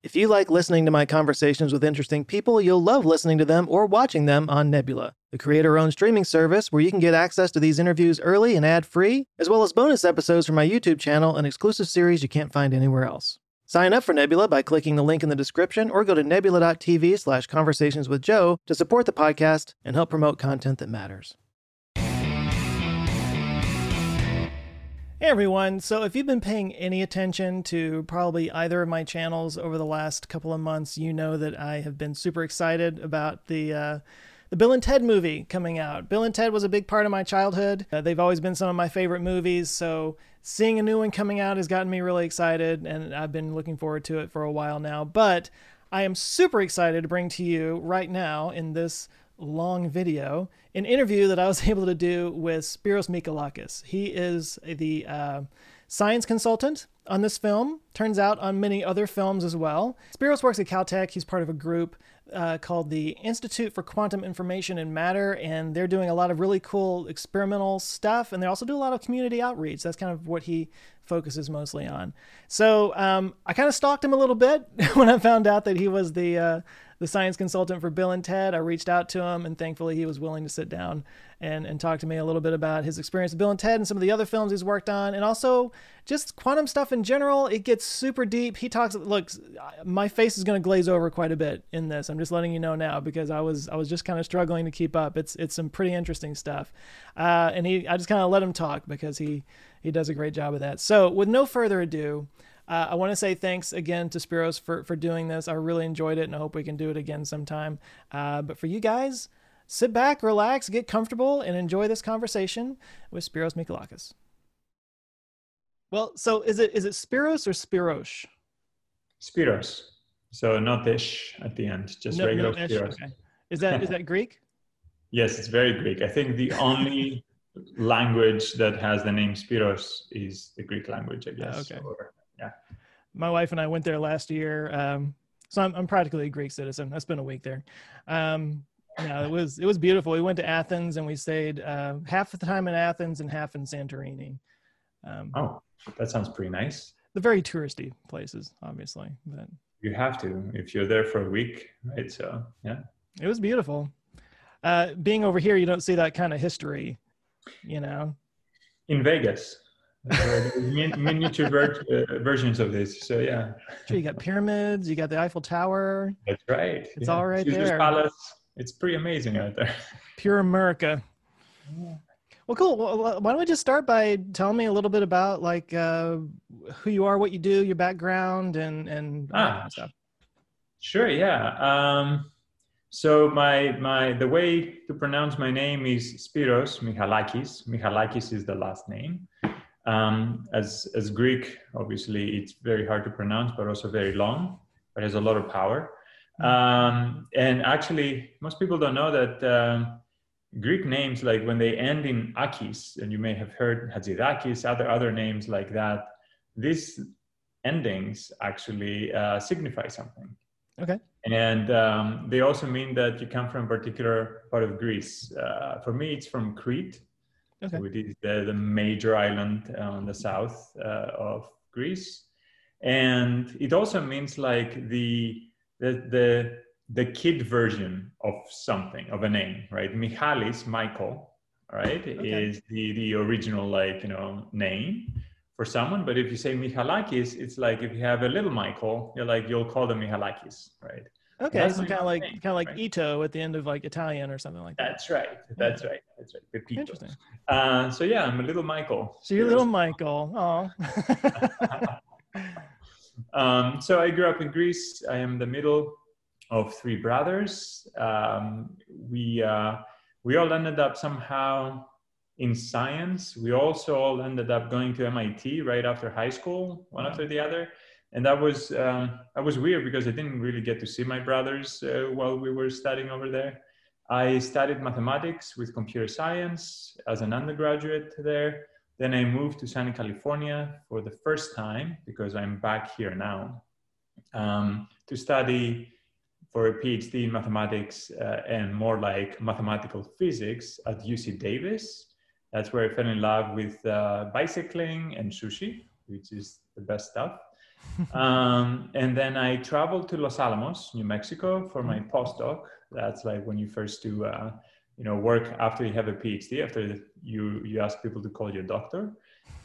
If you like listening to my conversations with interesting people, you'll love listening to them or watching them on Nebula, the creator owned streaming service where you can get access to these interviews early and ad free, as well as bonus episodes from my YouTube channel and exclusive series you can't find anywhere else. Sign up for Nebula by clicking the link in the description or go to nebula.tv slash conversations with Joe to support the podcast and help promote content that matters. Hey everyone, so if you've been paying any attention to probably either of my channels over the last couple of months, you know that I have been super excited about the uh, the Bill and Ted movie coming out. Bill and Ted was a big part of my childhood. Uh, they've always been some of my favorite movies, so seeing a new one coming out has gotten me really excited, and I've been looking forward to it for a while now. But I am super excited to bring to you right now in this long video an interview that I was able to do with Spiros Michalakis. He is the uh, science consultant on this film, turns out on many other films as well. Spiros works at Caltech. He's part of a group uh, called the Institute for Quantum Information and Matter, and they're doing a lot of really cool experimental stuff, and they also do a lot of community outreach. That's kind of what he focuses mostly on. So um, I kind of stalked him a little bit when I found out that he was the uh, the science consultant for Bill and Ted. I reached out to him, and thankfully he was willing to sit down and, and talk to me a little bit about his experience with Bill and Ted and some of the other films he's worked on, and also just quantum stuff in general. It gets super deep. He talks. Look, my face is going to glaze over quite a bit in this. I'm just letting you know now because I was I was just kind of struggling to keep up. It's it's some pretty interesting stuff, uh, and he I just kind of let him talk because he he does a great job of that. So with no further ado. Uh, I want to say thanks again to Spiros for, for doing this. I really enjoyed it and I hope we can do it again sometime. Uh, but for you guys, sit back, relax, get comfortable, and enjoy this conversation with Spiros Michalakis. Well, so is it is it Spiros or Spiros? Spiros. So not ish at the end, just no, regular no Spiros. Okay. Is that is that Greek? yes, it's very Greek. I think the only language that has the name Spiros is the Greek language, I guess. okay. Or, yeah. My wife and I went there last year. Um, so I'm, I'm practically a Greek citizen. I spent a week there. Um, yeah, it was it was beautiful. We went to Athens and we stayed uh, half the time in Athens and half in Santorini. Um, oh, that sounds pretty nice. The very touristy places, obviously, but you have to if you're there for a week, right? So yeah, it was beautiful. Uh, being over here, you don't see that kind of history, you know. In Vegas, miniature ver- uh, versions of this. So yeah. Sure, you got pyramids. You got the Eiffel Tower. That's right. It's yeah. all right Caesar's there. Palace. It's pretty amazing out there. Pure America. Yeah. Well, cool. Well, why don't we just start by telling me a little bit about like uh, who you are, what you do, your background, and and ah, stuff. Sure. Yeah. Um, so my my the way to pronounce my name is Spiros Michalakis. Michalakis is the last name. Um, as, as Greek, obviously, it's very hard to pronounce, but also very long, but has a lot of power. Um, and actually, most people don't know that um, Greek names, like when they end in akis, and you may have heard Hatzidakis, other other names like that, these endings actually uh, signify something. Okay. And um, they also mean that you come from a particular part of Greece. Uh, for me, it's from Crete, Okay. So it is the, the major island on the south uh, of Greece. And it also means like the, the, the, the kid version of something, of a name, right? Michalis, Michael, right, okay. is the, the original like, you know, name for someone. But if you say Michalakis, it's like if you have a little Michael, you're like, you'll call them Michalakis, right? Okay, so kind of like kind of like right? Ito at the end of like Italian or something like that. That's right. That's right. That's right. Pepito. Interesting. Uh, so yeah, I'm a little Michael. So you're little Michael. Oh. um, so I grew up in Greece. I am the middle of three brothers. Um, we uh, we all ended up somehow in science. We also all ended up going to MIT right after high school, one after the other and that was um, that was weird because I didn't really get to see my brothers uh, while we were studying over there. I studied mathematics with computer science as an undergraduate there. Then I moved to Sunny California for the first time because I'm back here now um, to study for a PhD in mathematics uh, and more like mathematical physics at UC Davis. That's where I fell in love with uh, bicycling and sushi, which is the best stuff. Um, and then I traveled to Los Alamos, New Mexico, for my postdoc. That's like when you first do, uh, you know, work after you have a PhD. After you you ask people to call you a doctor,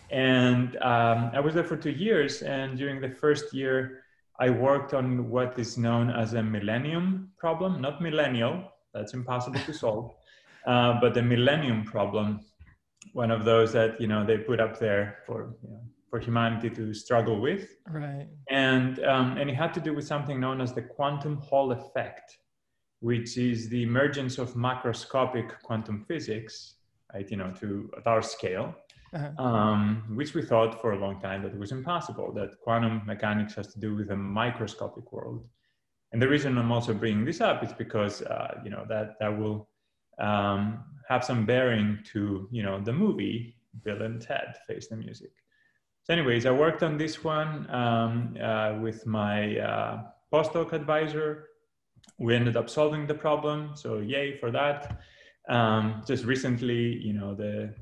and um, I was there for two years. And during the first year, I worked on what is known as a millennium problem, not millennial. That's impossible to solve, uh, but the millennium problem, one of those that you know they put up there for you know, for humanity to struggle with. Right. And, um, and it had to do with something known as the quantum Hall effect, which is the emergence of macroscopic quantum physics, right, you know, to at our scale, uh-huh. um, which we thought for a long time that it was impossible, that quantum mechanics has to do with a microscopic world. And the reason I'm also bringing this up is because, uh, you know, that, that will um, have some bearing to, you know, the movie Bill and Ted Face the Music. So anyways, I worked on this one um, uh, with my uh, postdoc advisor. We ended up solving the problem, so yay for that. Um, just recently, you know, the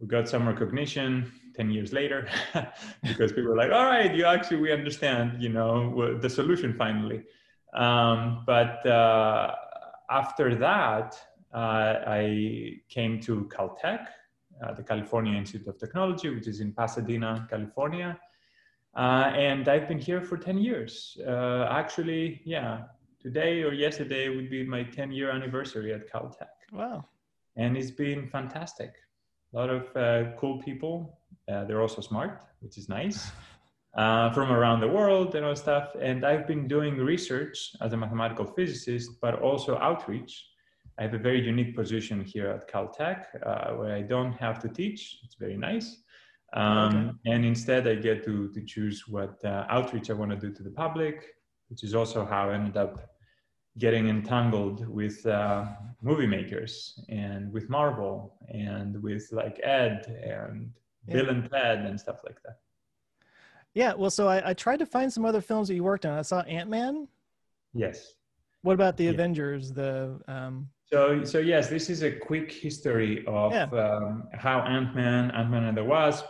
we got some recognition 10 years later because people were like, all right, you actually, we understand, you know, the solution finally. Um, but uh, after that, uh, I came to Caltech uh, the California Institute of Technology, which is in Pasadena, California. Uh, and I've been here for 10 years. Uh, actually, yeah, today or yesterday would be my 10 year anniversary at Caltech. Wow. And it's been fantastic. A lot of uh, cool people. Uh, they're also smart, which is nice. Uh, from around the world and all stuff. And I've been doing research as a mathematical physicist, but also outreach I have a very unique position here at Caltech uh, where I don't have to teach. It's very nice. Um, okay. And instead, I get to, to choose what uh, outreach I want to do to the public, which is also how I ended up getting entangled with uh, movie makers and with Marvel and with like Ed and yeah. Bill and Ted and stuff like that. Yeah, well, so I, I tried to find some other films that you worked on. I saw Ant Man. Yes. What about the yeah. Avengers? The um, so, so yes, this is a quick history of yeah. um, how Ant Man, Ant Man and the Wasp,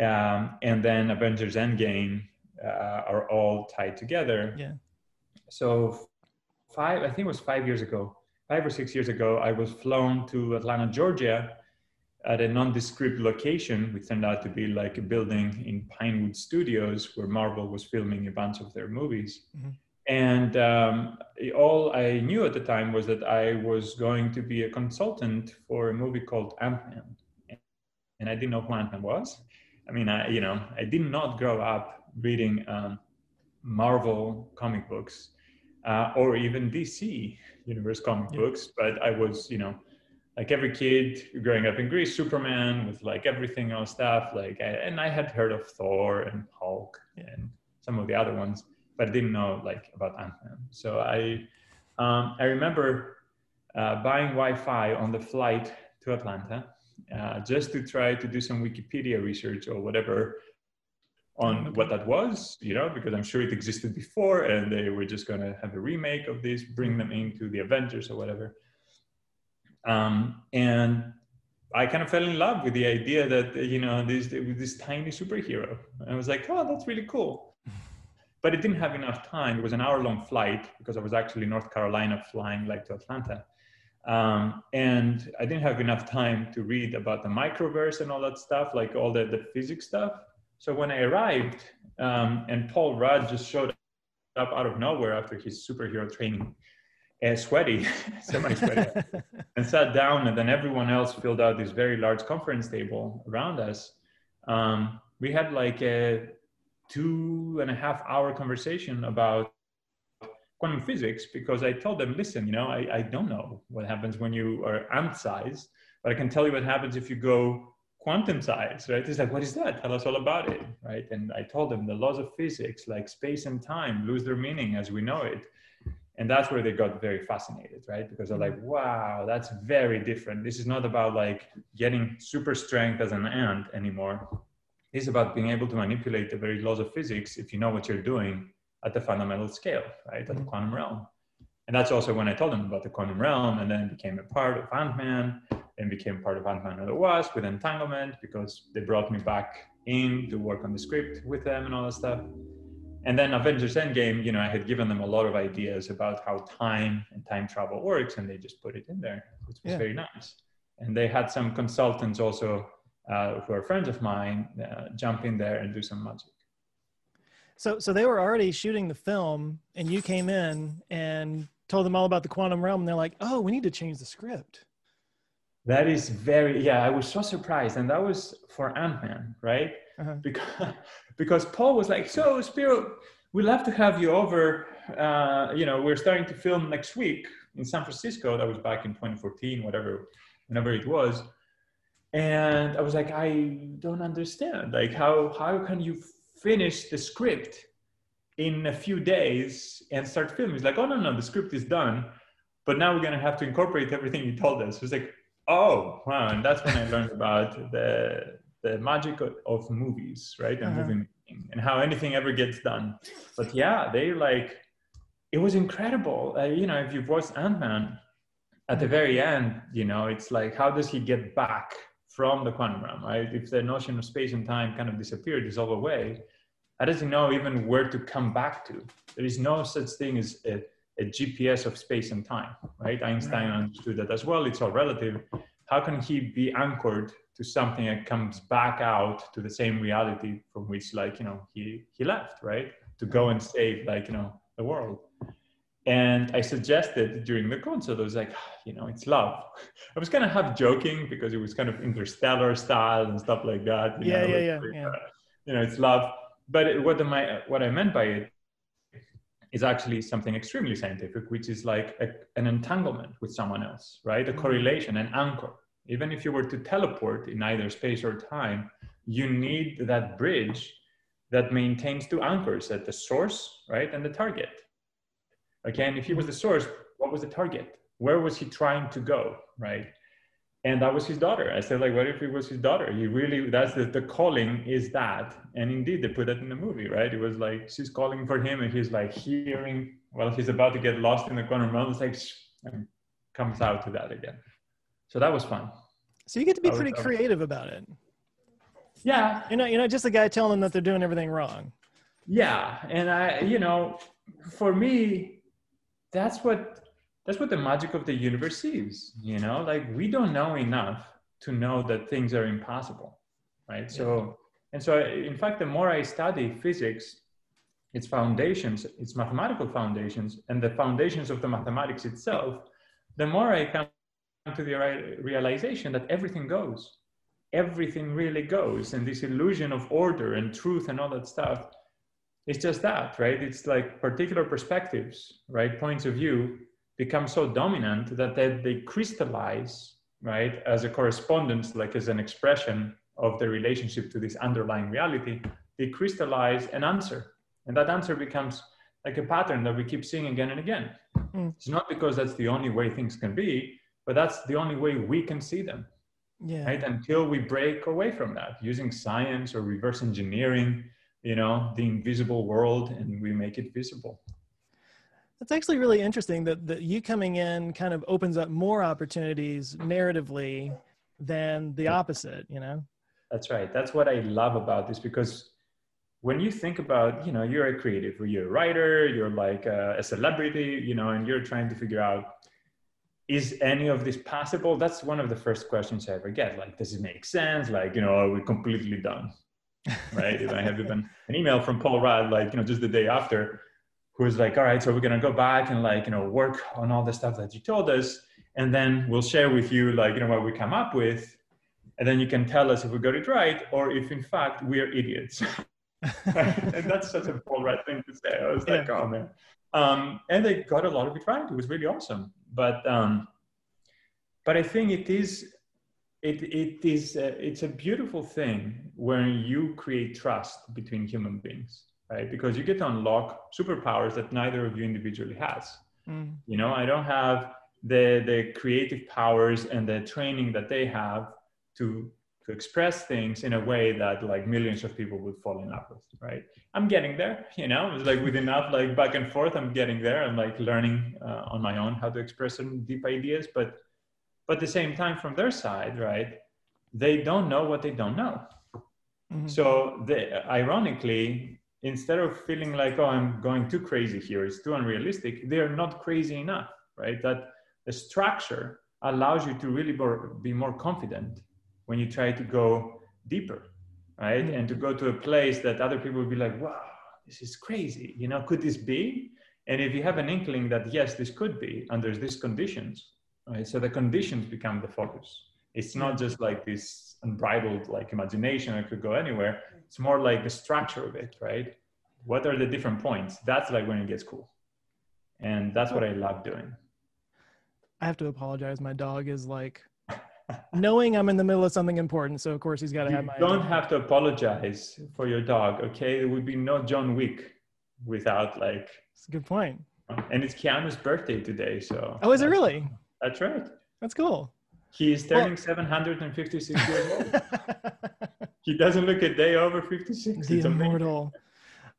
um, and then Avengers Endgame uh, are all tied together. Yeah. So, five, I think it was five years ago, five or six years ago, I was flown to Atlanta, Georgia, at a nondescript location, which turned out to be like a building in Pinewood Studios, where Marvel was filming a bunch of their movies. Mm-hmm. And um, all I knew at the time was that I was going to be a consultant for a movie called Ant-Man. And I didn't know who Ant-Man was. I mean, I, you know, I did not grow up reading um, Marvel comic books uh, or even DC universe comic yeah. books, but I was, you know, like every kid growing up in Greece, Superman with like everything else stuff. Like, I, and I had heard of Thor and Hulk and some of the other ones but I didn't know like about Ant-Man. So I, um, I remember uh, buying Wi-Fi on the flight to Atlanta uh, just to try to do some Wikipedia research or whatever on what that was, you know, because I'm sure it existed before and they were just going to have a remake of this, bring them into the Avengers or whatever. Um, and I kind of fell in love with the idea that, you know, this, this tiny superhero. And I was like, oh, that's really cool but it didn't have enough time. It was an hour long flight because I was actually North Carolina flying like to Atlanta. Um, and I didn't have enough time to read about the microverse and all that stuff, like all the, the physics stuff. So when I arrived um, and Paul Rudd just showed up out of nowhere after his superhero training, uh, sweaty, semi-sweaty, and sat down, and then everyone else filled out this very large conference table around us. Um, we had like a two and a half hour conversation about quantum physics because I told them, listen, you know, I, I don't know what happens when you are ant size, but I can tell you what happens if you go quantum size, right? It's like, what is that? Tell us all about it, right? And I told them the laws of physics, like space and time, lose their meaning as we know it. And that's where they got very fascinated, right? Because they're like, wow, that's very different. This is not about like getting super strength as an ant anymore is about being able to manipulate the very laws of physics if you know what you're doing at the fundamental scale, right, at the mm-hmm. quantum realm. And that's also when I told them about the quantum realm, and then became a part of Ant-Man, and became part of Ant-Man and the Wasp with Entanglement because they brought me back in to work on the script with them and all that stuff. and then Avengers Endgame, you know, I had given them a lot of ideas about how time and time travel works, and they just put it in there, which was yeah. very nice. And they had some consultants also uh, who are friends of mine uh, jump in there and do some magic. So, so they were already shooting the film, and you came in and told them all about the quantum realm, and they're like, "Oh, we need to change the script." That is very yeah. I was so surprised, and that was for Ant Man, right? Uh-huh. Because because Paul was like, "So, Spiro, we'd love to have you over. Uh, you know, we're starting to film next week in San Francisco. That was back in 2014, whatever, whenever it was." And I was like, I don't understand. Like, how how can you finish the script in a few days and start filming? He's like, oh no no, the script is done, but now we're gonna have to incorporate everything you told us. It was like, oh wow, and that's when I learned about the the magic of, of movies, right? And uh-huh. moving and how anything ever gets done. But yeah, they like it was incredible. Uh, you know, if you've watched Ant Man, at the very end, you know, it's like how does he get back from the quantum realm, right? If the notion of space and time kind of disappeared, dissolve away, how does he know even where to come back to? There is no such thing as a, a GPS of space and time, right? Einstein understood that as well. It's all relative. How can he be anchored to something that comes back out to the same reality from which like you know he he left right to go and save like you know the world and i suggested during the concert i was like you know it's love i was kind of half joking because it was kind of interstellar style and stuff like that yeah know, yeah, like, yeah, yeah. Uh, you know it's love but it, what my what i meant by it is actually something extremely scientific which is like a, an entanglement with someone else right a mm-hmm. correlation an anchor even if you were to teleport in either space or time, you need that bridge that maintains two anchors at the source, right, and the target. Again, if he was the source, what was the target? Where was he trying to go, right? And that was his daughter. I said, like, what if it was his daughter? He really, that's the, the calling is that. And indeed, they put that in the movie, right? It was like, she's calling for him, and he's like hearing, well, he's about to get lost in the quantum realm. It's like, and comes out to that again. So that was fun. So you get to be pretty creative about it. Yeah. You're not, you're not just a guy telling them that they're doing everything wrong. Yeah. And I, you know, for me, that's what, that's what the magic of the universe is, you know, like we don't know enough to know that things are impossible. Right. So, and so in fact, the more I study physics, its foundations, its mathematical foundations, and the foundations of the mathematics itself, the more I come to the realization that everything goes. Everything really goes. And this illusion of order and truth and all that stuff, it's just that, right? It's like particular perspectives, right? Points of view become so dominant that they, they crystallize, right? As a correspondence, like as an expression of the relationship to this underlying reality, they crystallize an answer. And that answer becomes like a pattern that we keep seeing again and again. Mm. It's not because that's the only way things can be, but that's the only way we can see them yeah. right until we break away from that using science or reverse engineering you know the invisible world and we make it visible that's actually really interesting that, that you coming in kind of opens up more opportunities narratively than the opposite you know that's right that's what i love about this because when you think about you know you're a creative or you're a writer you're like a, a celebrity you know and you're trying to figure out is any of this possible? That's one of the first questions I ever get. Like, does it make sense? Like, you know, are we completely done? Right? I have even an email from Paul Rudd, like, you know, just the day after, who's like, all right, so we're gonna go back and like, you know, work on all the stuff that you told us, and then we'll share with you like, you know, what we come up with, and then you can tell us if we got it right or if in fact we are idiots. and that's such a Paul Rudd thing to say. I was yeah. like, oh man. Um, and they got a lot of it right. It was really awesome. But um, but I think it is it it is a, it's a beautiful thing when you create trust between human beings, right? Because you get to unlock superpowers that neither of you individually has. Mm. You know, I don't have the the creative powers and the training that they have to to express things in a way that like millions of people would fall in love with right i'm getting there you know it's like with enough like back and forth i'm getting there i'm like learning uh, on my own how to express some deep ideas but but at the same time from their side right they don't know what they don't know mm-hmm. so the, ironically instead of feeling like oh i'm going too crazy here it's too unrealistic they're not crazy enough right that the structure allows you to really be more confident when you try to go deeper right mm-hmm. and to go to a place that other people will be like wow this is crazy you know could this be and if you have an inkling that yes this could be under these conditions right? So the conditions become the focus. It's not just like this unbridled like imagination that could go anywhere. It's more like the structure of it right? What are the different points? That's like when it gets cool. And that's what i love doing. I have to apologize. My dog is like knowing i'm in the middle of something important so of course he's got to have my don't have to apologize for your dog okay? It would be no john wick without like it's a good point. and it's keanu's birthday today so oh is it really that's right that's cool he is turning well, 756 years old. he doesn't look a day over 56. The it's immortal.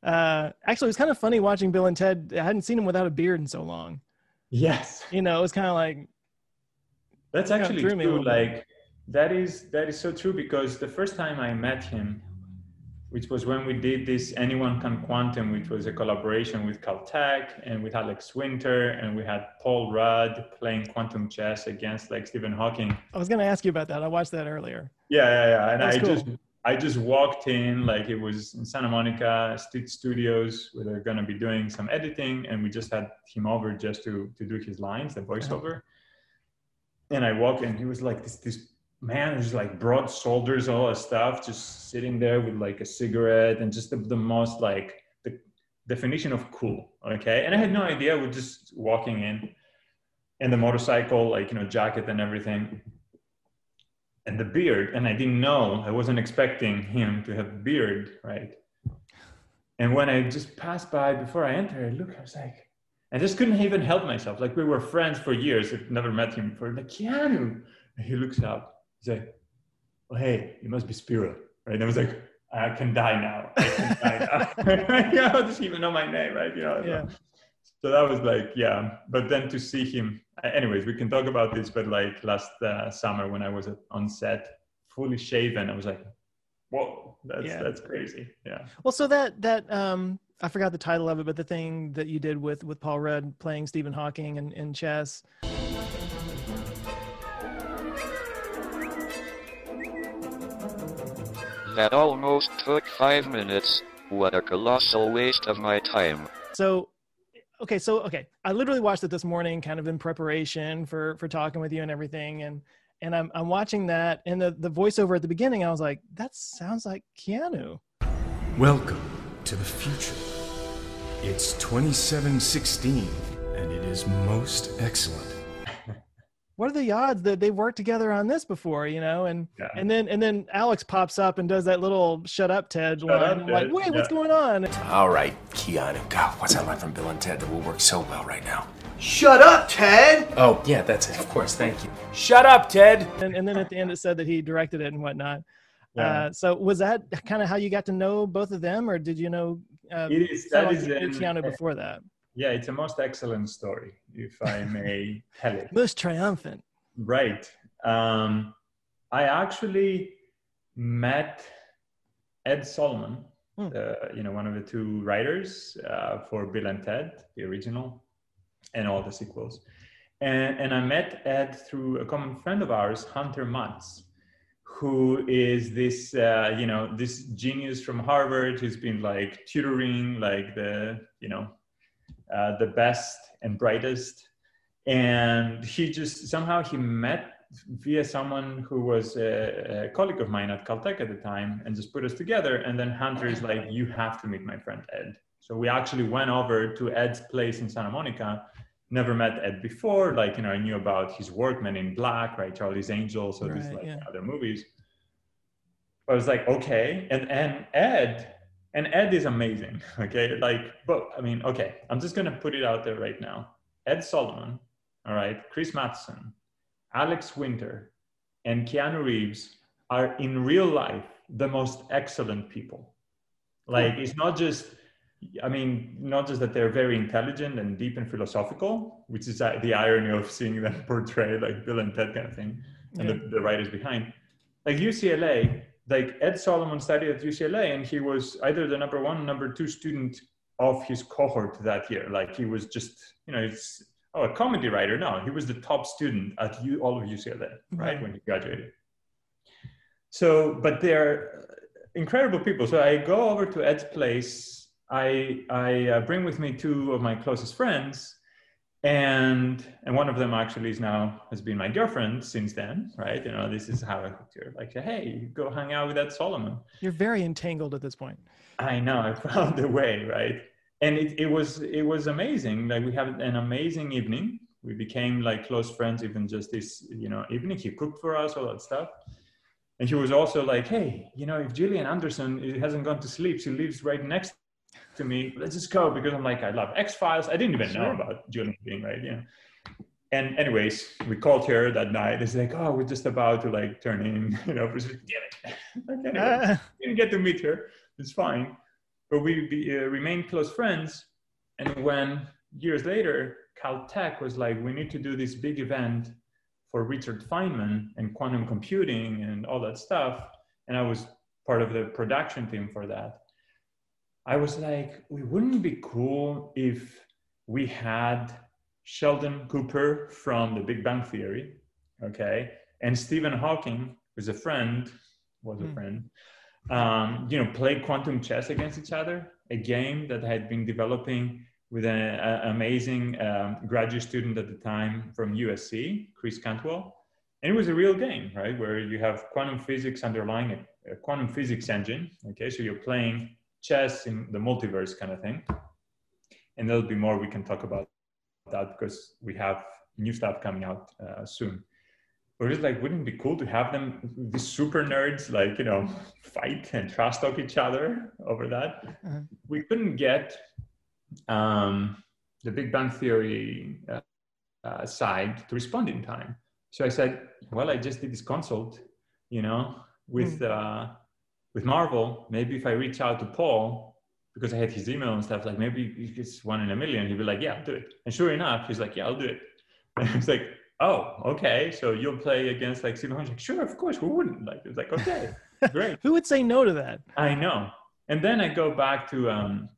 Uh, actually, it was kind of funny watching Bill and Ted. I hadn't seen him without a beard in so long. Yes. You know, it was kind of like. That's actually true. Like, that is that is so true because the first time I met him, which was when we did this Anyone Can Quantum, which was a collaboration with Caltech and with Alex Winter, and we had Paul Rudd playing quantum chess against like Stephen Hawking. I was going to ask you about that. I watched that earlier. Yeah, yeah, yeah. And I cool. just I just walked in like it was in Santa Monica State Studios where they're going to be doing some editing, and we just had him over just to to do his lines, the voiceover. Uh-huh. And I walk in, he was like this this man who's like broad shoulders, all that stuff, just sitting there with like a cigarette and just the, the most like the definition of cool. Okay. And I had no idea. We're just walking in and the motorcycle, like, you know, jacket and everything. And the beard. And I didn't know, I wasn't expecting him to have beard, right? And when I just passed by before I entered, I looked, I was like, I just couldn't even help myself. Like we were friends for years. I've never met him before. Like Keanu. And he looks up He's like, "Oh, hey, you must be Spiro, right?" And I was like, "I can die now. I can die now." you know, doesn't even know my name, right? You know. Yeah. So that was like, yeah. But then to see him, anyways, we can talk about this. But like last uh, summer when I was on set, fully shaven, I was like, whoa, that's yeah. that's crazy. Yeah. Well, so that that um I forgot the title of it, but the thing that you did with with Paul Rudd playing Stephen Hawking in, in chess. That almost took five minutes. What a colossal waste of my time. So, okay, so okay, I literally watched it this morning, kind of in preparation for for talking with you and everything, and and I'm I'm watching that, and the the voiceover at the beginning, I was like, that sounds like Keanu. Welcome to the future. It's 2716, and it is most excellent what are the odds that they've worked together on this before you know? And yeah. and then and then alex pops up and does that little shut up ted shut line. Up, like wait yeah. what's going on? All right keanu god what's that line from bill and ted that will work so well right now? Shut up ted! Oh yeah that's it. Of course thank you. Shut up ted! And, and then at the end it said that he directed it and whatnot. Yeah. Uh, so was that kind of how you got to know both of them or did you know uh, it is that is keanu before that yeah, it's a most excellent story, if I may tell it. Most triumphant. Right. Um, I actually met Ed Solomon, hmm. uh, you know, one of the two writers uh, for Bill and Ted, the original, and all the sequels. And, and I met Ed through a common friend of ours, Hunter Maats, who is this, uh, you know, this genius from Harvard who's been like tutoring like the, you know, uh, the best and brightest. And he just somehow he met via someone who was a, a, colleague of mine at Caltech at the time and just put us together. And then Hunter is like, you have to meet my friend Ed. So we actually went over to Ed's place in Santa Monica. Never met Ed before. Like, you know, I knew about his work, Men in Black, right? Charlie's Angels, so right, these like yeah. other movies. I was like, okay. And and Ed and Ed is amazing. Okay, like, but I mean, okay, I'm just gonna put it out there right now. Ed Solomon, all right, Chris Matheson, Alex Winter, and Keanu Reeves are in real life the most excellent people. Like, it's not just, I mean, not just that they're very intelligent and deep and philosophical, which is uh, the irony of seeing them portray like Bill and Ted kind of thing, and yeah. the, the writers behind. Like UCLA, like Ed Solomon studied at UCLA, and he was either the number one, number two student of his cohort that year. Like he was just, you know, it's oh a comedy writer. No, he was the top student at U, all of UCLA, right, when he graduated. So, but they're incredible people. So I go over to Ed's place. I I uh, bring with me two of my closest friends, and and one of them actually is now has been my girlfriend since then, right? You know, this is how I hooked her. Like, hey, go hang out with Ed Solomon. You're very entangled at this point. I know I found a way, right? And it, it was it was amazing. Like we had an amazing evening. We became like close friends even just this, you know, evening. He cooked for us, all that stuff. And he was also like, hey, you know, if Gillian Anderson hasn't gone to sleep, she lives right next to me. Let's just go because I'm like, I love X Files. I didn't even know about Gillian being right, Yeah. And anyways, we called her that night. It's like, oh, we're just about to like turn in, you know. Damn it! like, anyway, didn't get to meet her. It's fine, but we be, uh, remained close friends. And when years later, Caltech was like, we need to do this big event for Richard Feynman and quantum computing and all that stuff. And I was part of the production team for that. I was like, we wouldn't be cool if we had Sheldon Cooper from the Big Bang Theory, okay, and Stephen Hawking, who's a friend, was a mm. friend, um, you know, play quantum chess against each other, a game that I had been developing with an amazing um, graduate student at the time from USC, Chris Cantwell. And it was a real game, right? Where you have quantum physics underlying a, a quantum physics engine. Okay, so you're playing chess in the multiverse kind of thing. And there'll be more we can talk about that because we have new stuff coming out uh, soon. But it's like, wouldn't it be cool to have them, these super nerds, like, you know, fight and trust talk each other over that? Uh-huh. We couldn't get um, the Big Bang Theory uh, uh, side to respond in time. So I said, well, I just did this consult, you know, with mm. With Marvel. Maybe if I reach out to Paul, because I had his email and stuff, like maybe if it's one in a million. He'd be like, yeah, I'll do it. And sure enough, he's like, yeah, I'll do it. And I was like, oh, okay. So you'll play against like Stephen Hawking. Like, sure, of course. Who wouldn't? Like, it's like, okay, great. Who would say no to that? I know. And then I go back to um,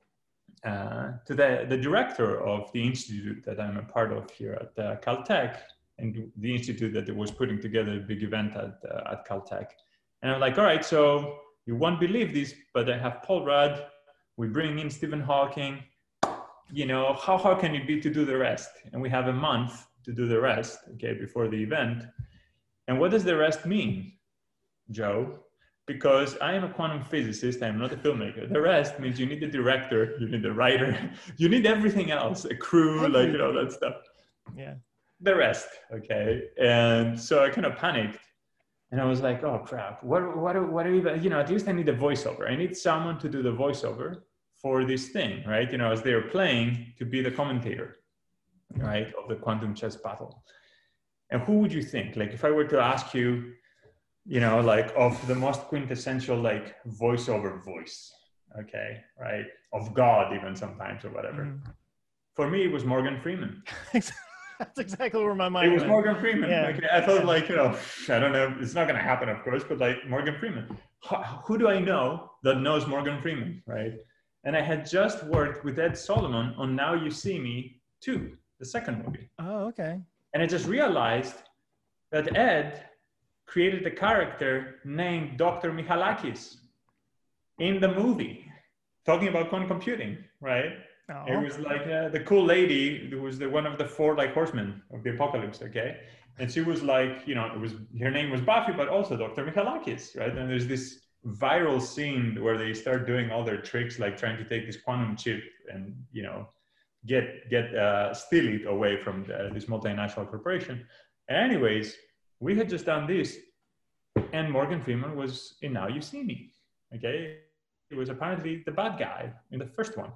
uh, to the, the director of the institute that I'm a part of here at uh, Caltech and the institute that was putting together a big event at, uh, at Caltech. And I'm like, all right, so you won't believe this, but I have Paul Rudd, we bring in Stephen Hawking, you know, how hard can it be to do the rest? And we have a month to do the rest, okay, before the event. And what does the rest mean, Joe? because I am a quantum physicist, I'm not a filmmaker. The rest means you need the director, you need the writer, you need everything else, a crew, like you know that stuff. Yeah. The rest, okay. And so I kind of panicked, and I was like, "Oh crap! What, what, what are you? You know, at least I need a voiceover. I need someone to do the voiceover for this thing, right? You know, as they're playing, to be the commentator, right, of the quantum chess battle. And who would you think? Like, if I were to ask you, you know, like of the most quintessential like voiceover voice, okay, right? Of God, even sometimes or whatever. Mm. For me, it was Morgan Freeman. That's exactly where my mind. It was went. Morgan Freeman. Yeah. Okay, I thought like you know, I don't know, it's not going to happen, of course, but like Morgan Freeman. Who do I know that knows Morgan Freeman, right? And I had just worked with Ed Solomon on Now You See Me 2, the second movie. Oh, okay. And I just realized that Ed created a character named Dr. Michalakis in the movie, talking about quantum computing, right? Oh. It was like uh, the cool lady who was the one of the four like horsemen of the apocalypse, okay? And she was like, you know, it was her name was Buffy, but also Dr. Michalakis, right? And there's this viral scene where they start doing all their tricks, like trying to take this quantum chip and you know get get uh, steal it away from the, this multinational corporation. And anyways, we had just done this, and Morgan Freeman was in Now You See Me. Okay, he was apparently the bad guy in the first one.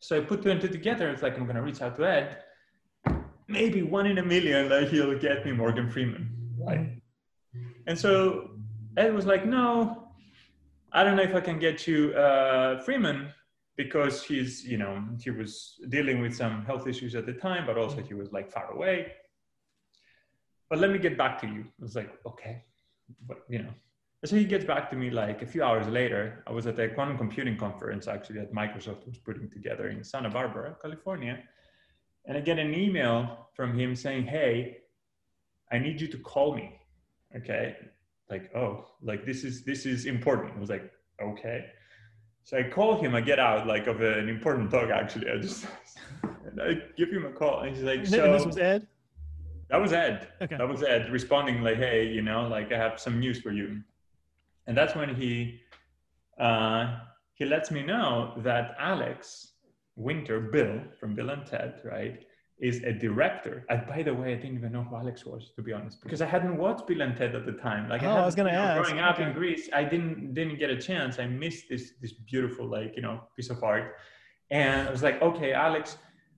So I put two and two together. It's like I'm gonna reach out to Ed. Maybe one in a million like he'll get me Morgan Freeman, right? And so Ed was like, "No, I don't know if I can get you uh, Freeman because he's, you know, he was dealing with some health issues at the time, but also he was like far away." but let me get back to you. I was like, okay, but you know, so he gets back to me like a few hours later. I was at a quantum computing conference actually that Microsoft was putting together in Santa Barbara, California. And I get an email from him saying, Hey, I need you to call me. Okay. Like, oh, like this is this is important. I was like, okay. So I call him, I get out like of an important talk actually. I just and I give him a call and he's like, And so this was Ed. that was Ed. Okay. That was Ed responding like, "Hey, you know, like I have some news for you," and that's when he uh, he lets me know that Alex Winter, Bill from Bill and Ted, right, is a director. And by the way, I didn't even know who Alex was, to be honest, because I hadn't watched Bill and Ted at the time. Like, Oh, I was gonna you know, ask. Growing up in Greece, I didn't didn't get a chance. I missed this this beautiful like you know piece of art, and I was like, okay, Alex.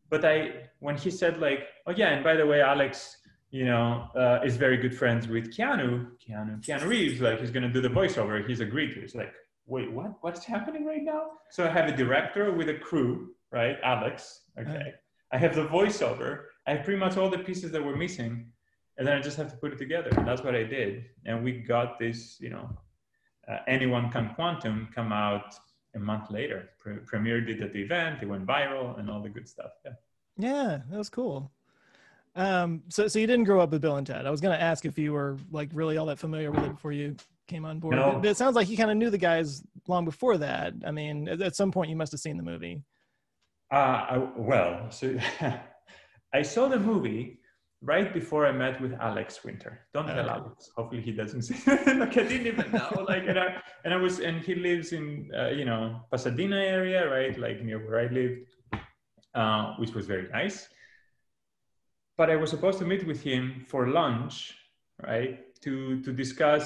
But I when he said like, oh yeah, and by the way, Alex, you know, uh, is very good friends with Keanu, Keanu, Keanu Reeves. Like he's gonna do the voiceover. He's agreed to. It's like, wait, what? What's happening right now? So I have a director with a crew, right? Alex. Okay. I have the voiceover. I have pretty much all the pieces that were missing, and then I just have to put it together. And that's what I did. And we got this, you know, uh, anyone can quantum come out a month later. Pre- premiered it at the event. It went viral and all the good stuff. Yeah. Yeah, that was cool. Um, so so you didn't grow up with Bill and Ted. I was gonna ask if you were like really all that familiar with it before you came on board. No. But it sounds like you kind of knew the guys long before that. I mean, at, at some point you must have seen the movie. Uh, I, well, so I saw the movie right before I met with Alex Winter. Don't tell Alex. Hopefully he doesn't see. like I didn't even know. Like and I and I was and he lives in uh, you know Pasadena area, right? Like near where I lived, uh, which was very nice. But I was supposed to meet with him for lunch, right? To to discuss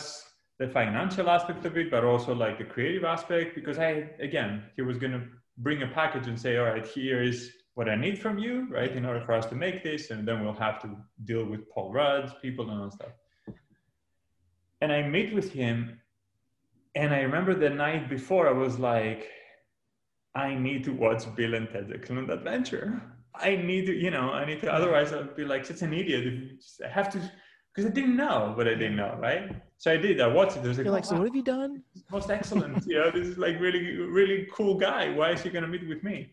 the financial aspect of it, but also like the creative aspect, because I again he was gonna bring a package and say, all right, here is what I need from you, right, in order for us to make this, and then we'll have to deal with Paul Rudd's people and all that stuff. And I meet with him, and I remember the night before, I was like, I need to watch Bill and Ted's Excellent Adventure. I need to, you know, I need to, otherwise I'd be like such an idiot. I have to, because I didn't know what I didn't know, right? So I did, I watched it. I was like, You're like, "Oh, so wow." what have you done? most excellent. you know, this is like really, really cool guy. Why is he gonna meet with me?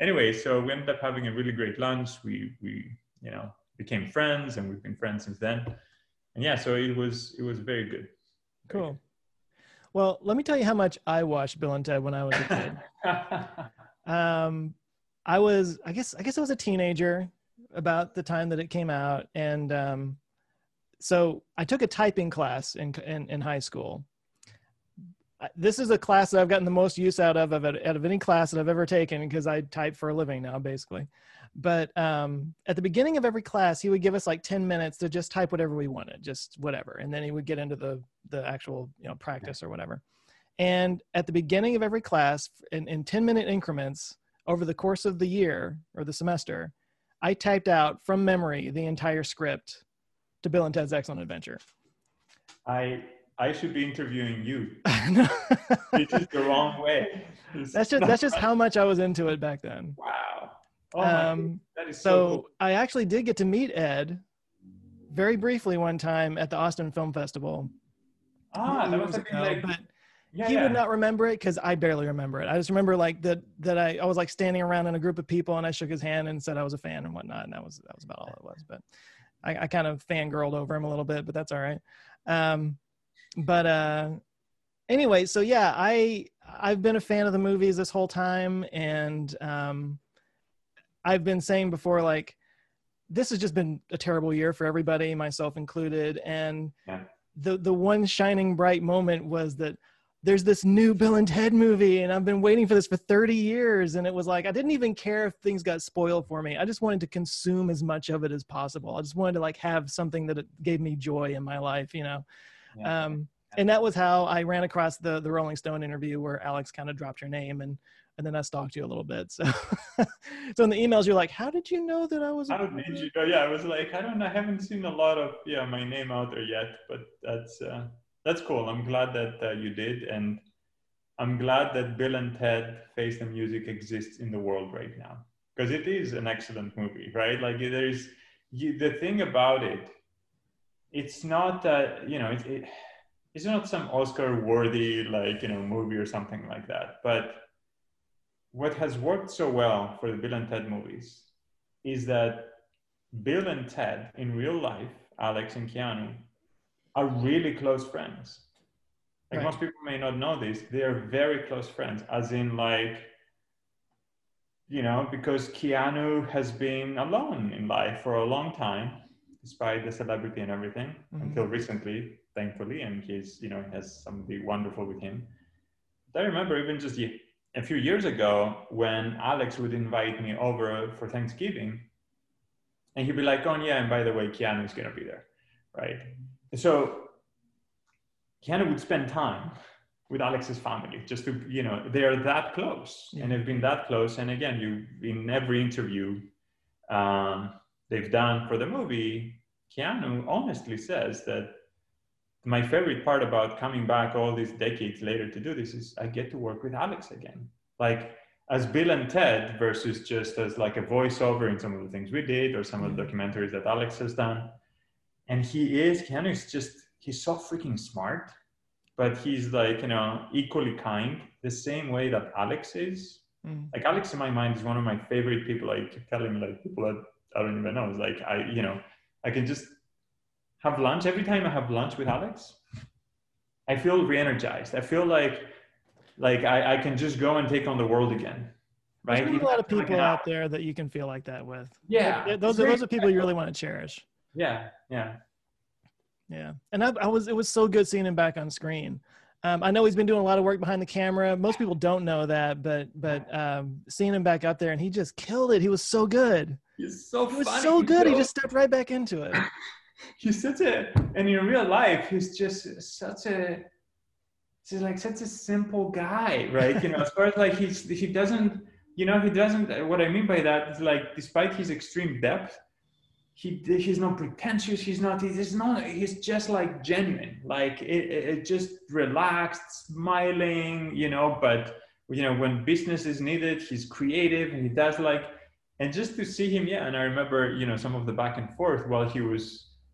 Anyway, so we ended up having a really great lunch. We we you know became friends, and we've been friends since then. And yeah, so it was it was very good. Cool. Well, let me tell you how much I watched Bill and Ted when I was a kid. um, I was, I guess, I guess I was a teenager about the time that it came out, and um, so I took a typing class in in, in high school. This is a class that I've gotten the most use out of of out of any class that I've ever taken because I type for a living now, basically. But um, at the beginning of every class, he would give us like ten minutes to just type whatever we wanted, just whatever, and then he would get into the the actual you know practice or whatever. And at the beginning of every class, in, in 10 minute increments over the course of the year or the semester, I typed out from memory the entire script to Bill and Ted's Excellent Adventure. I I should be interviewing you. No. is the wrong way. It's that's just that's just how much I was into it back then. wow. Oh Um, that is so, So cool. I actually did get to meet Ed very briefly one time at the Austin Film Festival. Ah, that was ago, like but yeah, he yeah. would not remember it because I barely remember it. I just remember like that that I, I was like standing around in a group of people and I shook his hand and said I was a fan and whatnot, and that was that was about all it was. But I, I kind of fangirled over him a little bit, but that's all right. Um, but uh, anyway, so yeah, I I've been a fan of the movies this whole time, and um, I've been saying before like this has just been a terrible year for everybody, myself included, and Yeah. the the one shining bright moment was that there's this new Bill and Ted movie, and I've been waiting for this for 30 years. And it was like, I didn't even care if things got spoiled for me. I just wanted to consume as much of it as possible. I just wanted to like have something that it gave me joy in my life, you know? Yeah. Um, and that was how I ran across the, the Rolling Stone interview where Alex kind of dropped your name and, and then I stalked you a little bit. So, so in the emails, you're like, how did you know that I was? a How did you know? Yeah, I was like, I don't know, I haven't seen a lot of yeah my name out there yet, but that's uh, that's cool. I'm glad that uh, you did, and I'm glad that Bill and Ted Face the Music exists in the world right now because it is an excellent movie, right? Like there's you, the thing about it, it's not uh, you know it, it it's not some Oscar worthy like you know movie or something like that. But what has worked so well for the Bill and Ted movies is that Bill and Ted in real life, Alex and Keanu, are really close friends. Like Right. most people may not know this, they are very close friends, as in like, you know, because Keanu has been alone in life for a long time, despite the celebrity and everything, Mhm. until recently, thankfully, and he's, you know, has somebody wonderful with him. I remember even just a few years ago when Alex would invite me over for Thanksgiving, and he'd be like, "Oh yeah, and by the way, Keanu's gonna be there, right?" So Keanu would spend time with Alex's family just to, you know, they're that close and they've been that close. And again, you in every interview um, they've done for the movie, Keanu honestly says that my favorite part about coming back all these decades later to do this is I get to work with Alex again. Like as Bill and Ted versus just as like a voiceover in some of the things we did or some of the documentaries that Alex has done. And he is, Keanu is just, he's so freaking smart, but he's like, you know, equally kind, the same way that Alex is. Mm. Like Alex in my mind is one of my favorite people. I keep telling like people that I don't even know. It's like I, you know, I can just have lunch every time I have lunch with Alex. I feel re-energized. I feel like like I, I can just go and take on the world again. Right? There's a lot of after, like, people out there that you can feel like that with. Yeah. Th- those are those are people you really want to cherish. Yeah, yeah. Yeah, and I, I was it was so good seeing him back on screen. Um, I know he's been doing a lot of work behind the camera. Most people don't know that, but but um, seeing him back up there and he just killed it. He was so good. He's so He was funny. so good. He just stepped right back into it. he's such a and in real life he's just such a he's like such a simple guy right you know as far as like he's he doesn't you know he doesn't what i mean by that is like despite his extreme depth he he's not pretentious he's not he's not he's just like genuine like it, it just relaxed smiling you know but you know when business is needed he's creative and he does like and just to see him yeah and i remember you know some of the back and forth while he was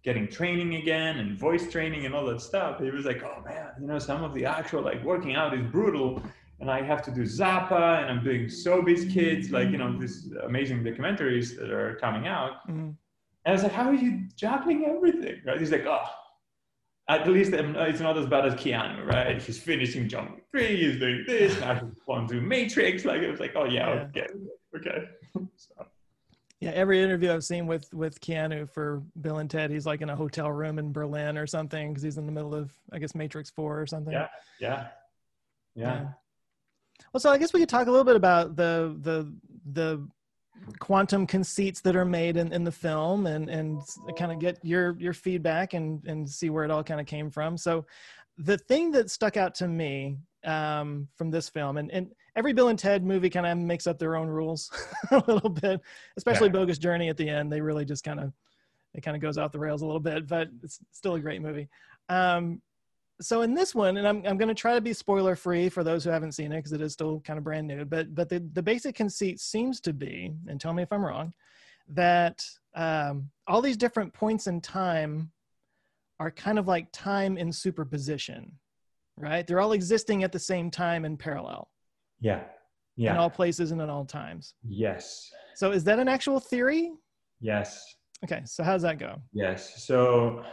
getting training again and voice training and all that stuff he was like oh man you know some of the actual like working out is brutal and i have to do zappa and i'm doing Showbiz Kids like you know these amazing documentaries that are coming out Mhm. And i was like how are you juggling everything right he's like oh at least um, it's not as bad as Keanu, right? He's finishing John Wick 3, he's doing this, now he's going to Matrix. Like, it was like, oh, yeah, Yeah. okay, okay. so, Yeah, every interview I've seen with with Keanu for Bill and Ted, he's like in a hotel room in Berlin or something because he's in the middle of I guess Matrix Four or something. yeah, yeah, yeah. Well, so I guess we could talk a little bit about the the the quantum conceits that are made in, in the film and and kind of get your your feedback and and see where it all kind of came from. So the thing that stuck out to me um, from this film and, and every Bill and Ted movie kind of makes up their own rules a little bit, especially Yeah. Bogus Journey at the end. They really just kind of it kind of goes off the rails a little bit, but it's still a great movie. Um, so in this one, and I'm, I'm going to try to be spoiler free for those who haven't seen it because it is still kind of brand new. But but the, the basic conceit seems to be, and tell me if I'm wrong, that um, all these different points in time are kind of like time in superposition, right? They're all existing at the same time in parallel Yeah, Yeah. in all places and at all times. yes, So is that an actual theory? yes, Okay, so how does that go? yes. So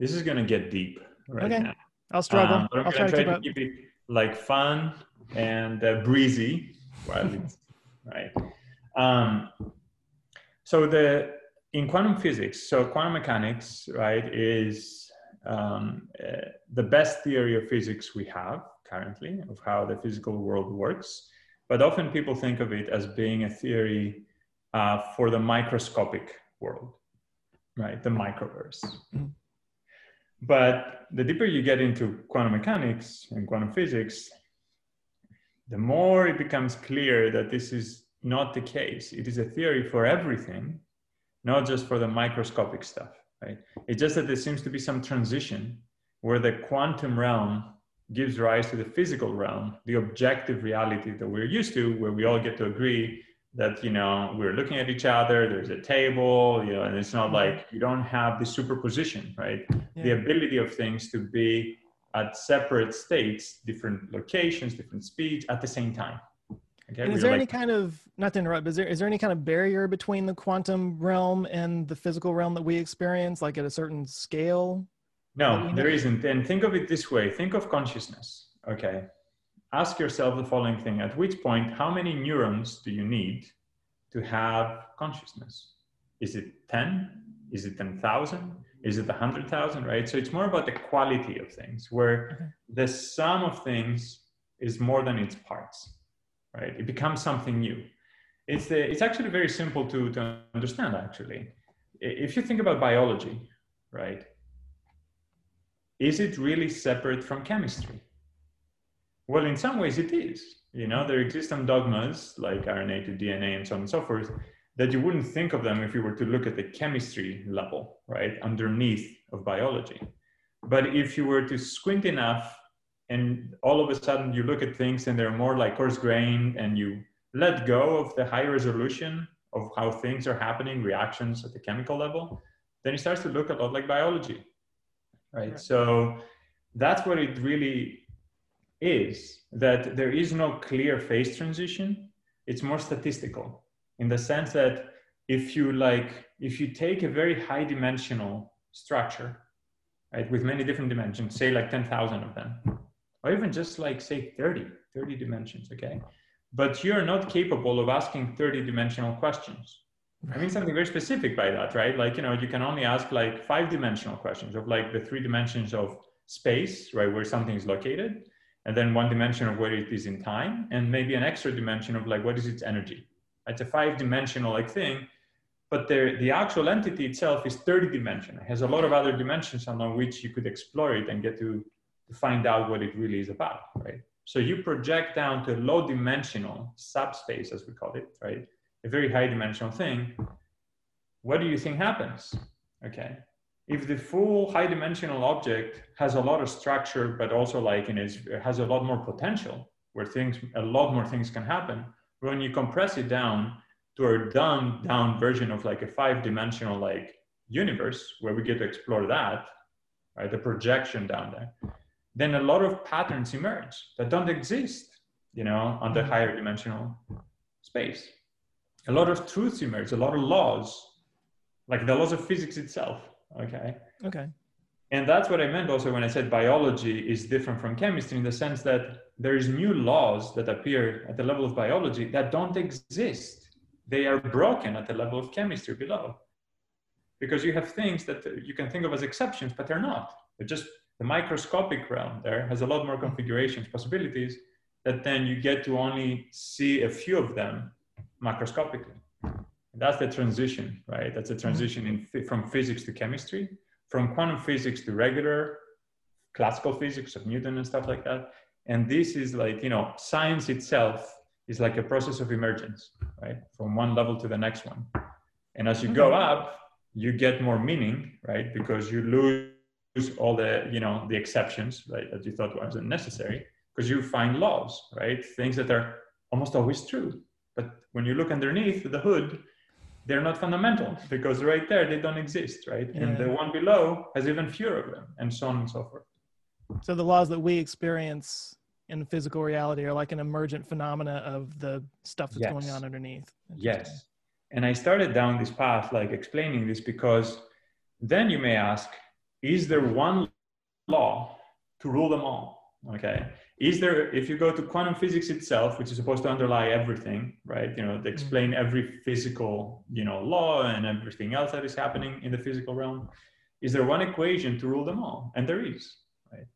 this is going to get deep right Okay. now. I'll struggle. Um, but I'm I'll going try to try keep to keep it like fun and uh, breezy while it's right. Um, so the in quantum physics, so quantum mechanics, right, is um, uh, the best theory of physics we have currently of how the physical world works. But often people think of it as being a theory uh, for the microscopic world, right, the microverse. Mhm. But the deeper you get into quantum mechanics and quantum physics, the more it becomes clear that this is not the case. It is a theory for everything, not just for the microscopic stuff, right? It's just that there seems to be some transition where the quantum realm gives rise to the physical realm, the objective reality that we're used to, where we all get to agree that you know we're looking at each other there's a table you know and it's not Mhm. like you don't have the superposition right the ability of things to be at separate states different locations different speeds at the same time okay And is there any kind of not to interrupt, but is there is there any kind of barrier between the quantum realm and the physical realm that we experience, like at a certain scale? No, there isn't. And think of it this way think of consciousness. Okay. Ask yourself the following thing At which point, how many neurons do you need to have consciousness? Is it 10? Is it 10,000? Is it 100,000? Right. So it's more about the quality of things, where the sum of things is more than its parts. Right. It becomes something new. It's, the, it's actually very simple to, to understand, actually. If you think about biology, right? is it really separate from chemistry? Well, in some ways it is. You know, there exist some dogmas like RNA to DNA and so on and so forth that you wouldn't think of them if you were to look at the chemistry level, right, underneath of biology. But if you were to squint enough and all of a sudden you look at things and they're more like coarse grained and you let go of the high resolution of how things are happening, reactions at the chemical level, then it starts to look a lot like biology right? Right. So that's what it really is that there is no clear phase transition. It's more statistical in the sense that if you like, if you take a very high dimensional structure, right, with many different dimensions, say like 10,000 of them, or even just like say 30, 30 dimensions, okay? But you're not capable of asking 30 dimensional questions. I mean something very specific by that, right? Like, you know, you can only ask like five dimensional questions of like the three dimensions of space, right, where something is located, and then one dimension of where it is in time, and maybe an extra dimension of like what is its energy. It's a five dimensional like thing, but the, the actual entity itself is 30 dimensional. It has a lot of other dimensions along which you could explore it and get to, to find out what it really is about, right? So you project down to a low dimensional subspace, as we call it, right? a very high dimensional thing, what do you think happens? Okay. If the full high dimensional object has a lot of structure, but also like in its, it has a lot more potential where things, a lot more things can happen. When you compress it down to a dumbed down version of like a five dimensional like universe where we get to explore that, right? The projection down there, then a lot of patterns emerge that don't exist, you know, on the higher dimensional space a lot of truths emerge, a lot of laws, like the laws of physics itself. Okay. Okay. And that's what I meant also when I said biology is different from chemistry in the sense that there's new laws that appear at the level of biology that don't exist. They are broken at the level of chemistry below. Because you have things that you can think of as exceptions, but they're not. They're just the microscopic realm there has a lot more configurations, possibilities that then you get to only see a few of them macroscopically. That's the transition, right? That's a mm-hmm. transition in, from physics to chemistry, from quantum physics to regular classical physics of Newton and stuff like that. And this is like, you know, science itself is like a process of emergence, right? From one level to the next one. And as you go up, you get more meaning, right? Because you lose all the, you know, the exceptions, right? That you thought wasn't necessary because you find laws, right? Things that are almost always true. But when you look underneath the hood, they're not fundamental because right there they don't exist, right? And the one below has even fewer of them, and so on and so forth. So the laws that we experience in physical reality are like an emergent phenomena of the stuff that's going on underneath. Yes. And I started down this path, like explaining this, because then you may ask, is there one law to rule them all? Okay. Is there, if you go to quantum physics itself, which is supposed to underlie everything, right? You know, to mm-hmm. explain every physical, you know, law and everything else that is happening in the physical realm, is there one equation to rule them all? And there is, right?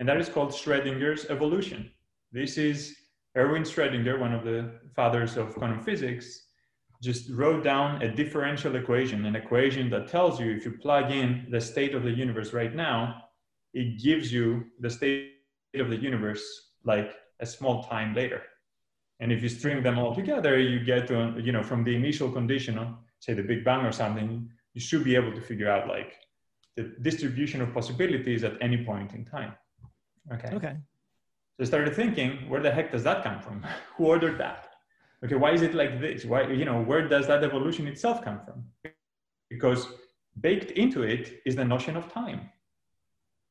And that is called Schrodinger's evolution. This is Erwin Schrödinger, one of the fathers of quantum physics, just wrote down a differential equation, an equation that tells you if you plug in the state of the universe right now, it gives you the state of the universe like a small time later. And if you string them all together, you get to, you know, from the initial condition, say the Big Bang or something, you should be able to figure out like the distribution of possibilities at any point in time. Okay. Okay. So I started thinking, where the heck does that come from? Who ordered that? okay, why is it like this? Why, you know, where does that evolution itself come from? Because baked into it is the notion of time,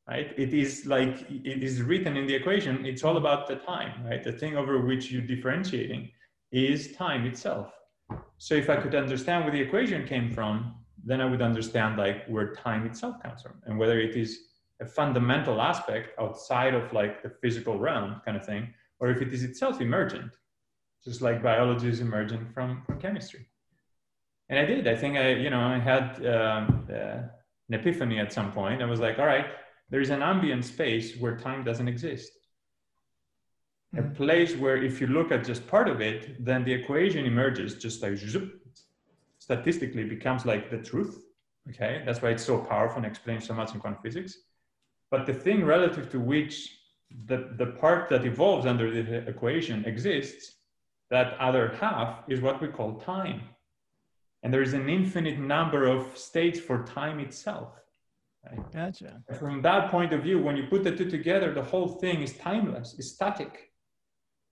right? It is like, it is written in the equation, it's all about the time, right? The thing over which you're differentiating is time itself. So if I could understand where the equation came from, then I would understand like where time itself comes from and whether it is a fundamental aspect outside of like the physical realm kind of thing, or if it is itself emergent, just like biology is emergent from, from chemistry. And I did. I think I, you know, I had um, uh, an epiphany at some point. I was like, all right, there is an ambient space where time doesn't exist. A hmm. place where if you look at just part of it, then the equation emerges just like zoop, statistically becomes like the truth. Okay, that's why it's so powerful and explains so much in quantum physics. But the thing relative to which the, the part that evolves under the equation exists, that other half is what we call time. And there is an infinite number of states for time itself. Right? Gotcha. From that point of view, when you put the two together, the whole thing is timeless, is static.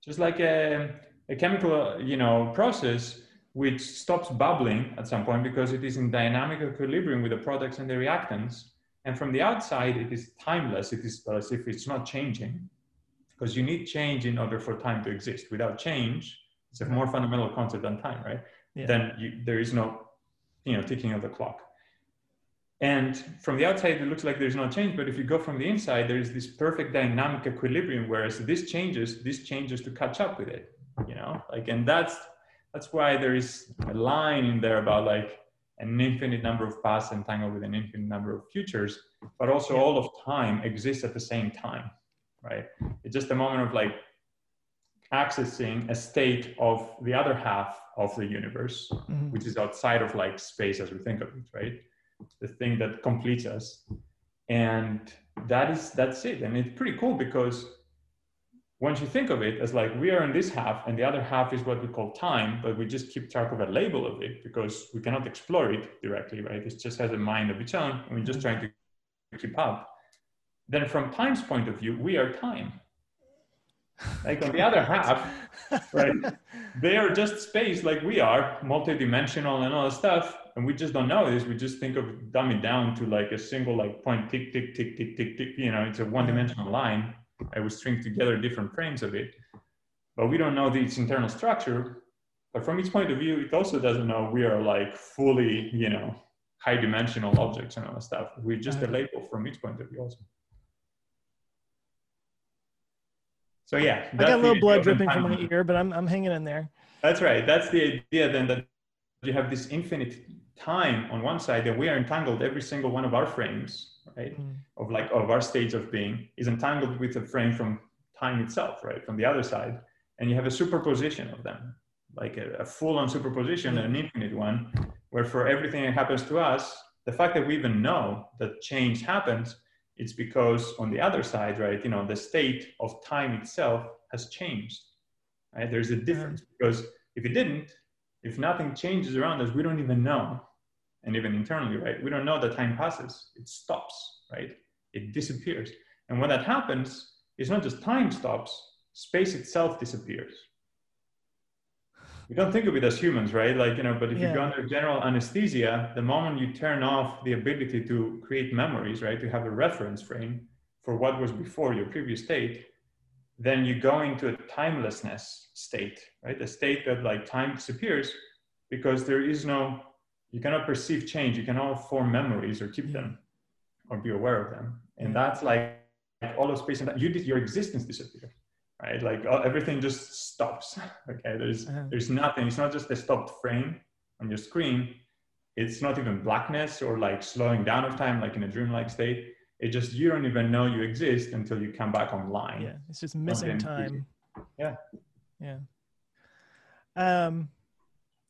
Just like a, a chemical you know, process which stops bubbling at some point because it is in dynamic equilibrium with the products and the reactants and from the outside, it is timeless. It is as if it's not changing because you need change in order for time to exist. Without change, it's a more fundamental concept than time, right? Yeah. Then you, there is no, you know, ticking of the clock. And from the outside, it looks like there's no change. But if you go from the inside, there is this perfect dynamic equilibrium. Whereas this changes, this changes to catch up with it. You know, like, and that's that's why there is a line in there about like an infinite number of pasts entangled with an infinite number of futures, but also all of time exists at the same time, right? It's just a moment of like accessing a state of the other half of the universe, Mhm. which is outside of like space as we think of it, right? The thing that completes us. And that is that's it. And it's pretty cool because once you think of it as like we are in this half and the other half is what we call time but we just keep track of a label of it because we cannot explore it directly right? It just has a mind of its own and we're just mm-hmm. trying to keep up. Then from time's point of view we are time. Like on the other half right they are just space like we are multidimensional and all that stuff and we just don't know this we just think of dumb it down to like a single like point tick tick tick tick tick tick you know it's a one dimensional line I would string together different frames of it, but we don't know the, its internal structure. But from its point of view, it also doesn't know we are like fully, you know, high dimensional objects and all that stuff. We're just a label from its point of view also. So yeah, I got a little blood dripping from my ear, but I'm I'm hanging in there. That's right. That's the idea then that you have this infinite time on one side that we are entangled every single one of our frames, right? Mm. Of like of our states of being is entangled with a frame from time itself, right? From the other side. And you have a superposition of them, like a, a full-on superposition, an infinite one, where for everything that happens to us, the fact that we even know that change happens, it's because on the other side, right, you know, the state of time itself has changed. Right? There's a difference because if it didn't, if nothing changes around us, we don't even know. And even internally, right? We don't know that time passes. It stops, right? It disappears. And when that happens, it's not just time stops, space itself disappears. We don't think of it as humans, right? Like, you know, but if you go under general anesthesia, the moment you turn off the ability to create memories, right? To have a reference frame for what was before your previous state, then you go into a timelessness state, right? A state that like time disappears because there is no, you cannot perceive change. You cannot form memories or keep them or be aware of them. And that's like all of space and time. You, your existence disappears, right? Like everything just stops. Okay, there's Uh-huh. there's nothing. It's not just a stopped frame on your screen. It's not even blackness or like slowing down of time, like in a dreamlike state. It just you don't even know you exist until you come back online. Yeah, it's just missing time. Yeah. Yeah. Um,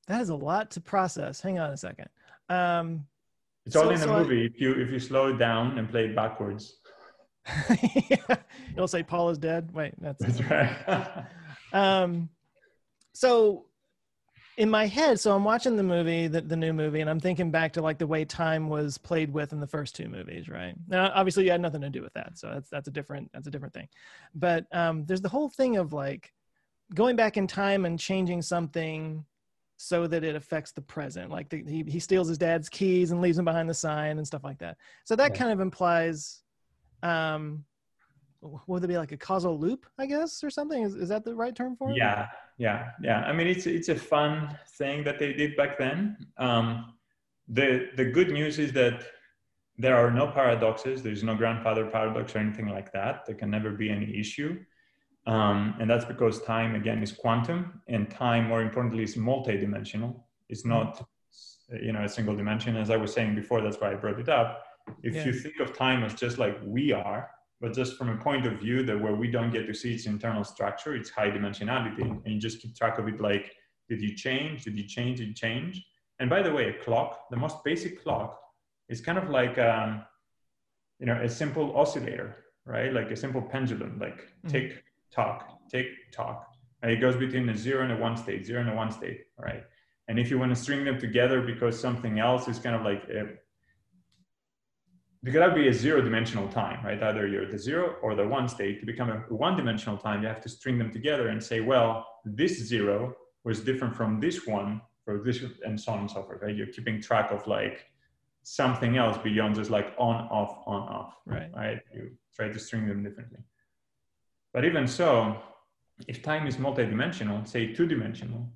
that is a lot to process. Hang on a second. Um, It's all in the so I- movie. If you if you slow it down and play it backwards. it'll say Paul is dead. Wait, that's That's right. um so in my head so i'm watching the movie the, the new movie and i'm thinking back to like the way time was played with in the first two movies right now obviously you had nothing to do with that so that's that's a different that's a different thing but um there's the whole thing of like going back in time and changing something so that it affects the present. Like the, he he steals his dad's keys and leaves them behind the sign and stuff like that. So that Yeah. kind of implies, um, would it be like a causal loop? I guess or something. Is is that the right term for it? Yeah, yeah, yeah. I mean, it's it's a fun thing that they did back then. Um, the the good news is that there are no paradoxes. There's no grandfather paradox or anything like that. There can never be any issue, um, and that's because time again is quantum, and time, more importantly, is multidimensional. It's not you know a single dimension. As I was saying before, that's why I brought it up. If Yeah. you think of time as just like we are, but just from a point of view that where we don't get to see its internal structure, its high dimensionality, and you just keep track of it like, did you change? Did you change? Did you change? And by the way, a clock, the most basic clock, is kind of like, um, you know, a simple oscillator, right? Like a simple pendulum, like Mhm. tick, tock, tick, tock. And it goes between a zero and a one state, zero and a one state, right? And if you want to string them together because something else is kind of like a, because that would be a zero dimensional time, right? Either you're the zero or the one state. To become a one dimensional time, you have to string them together and say, well, this zero was different from this one, or this, and so on and so forth, right? You're keeping track of like something else beyond just like on, off, on, off, Right. right? You try to string them differently. But even so, if time is multidimensional, say two dimensional,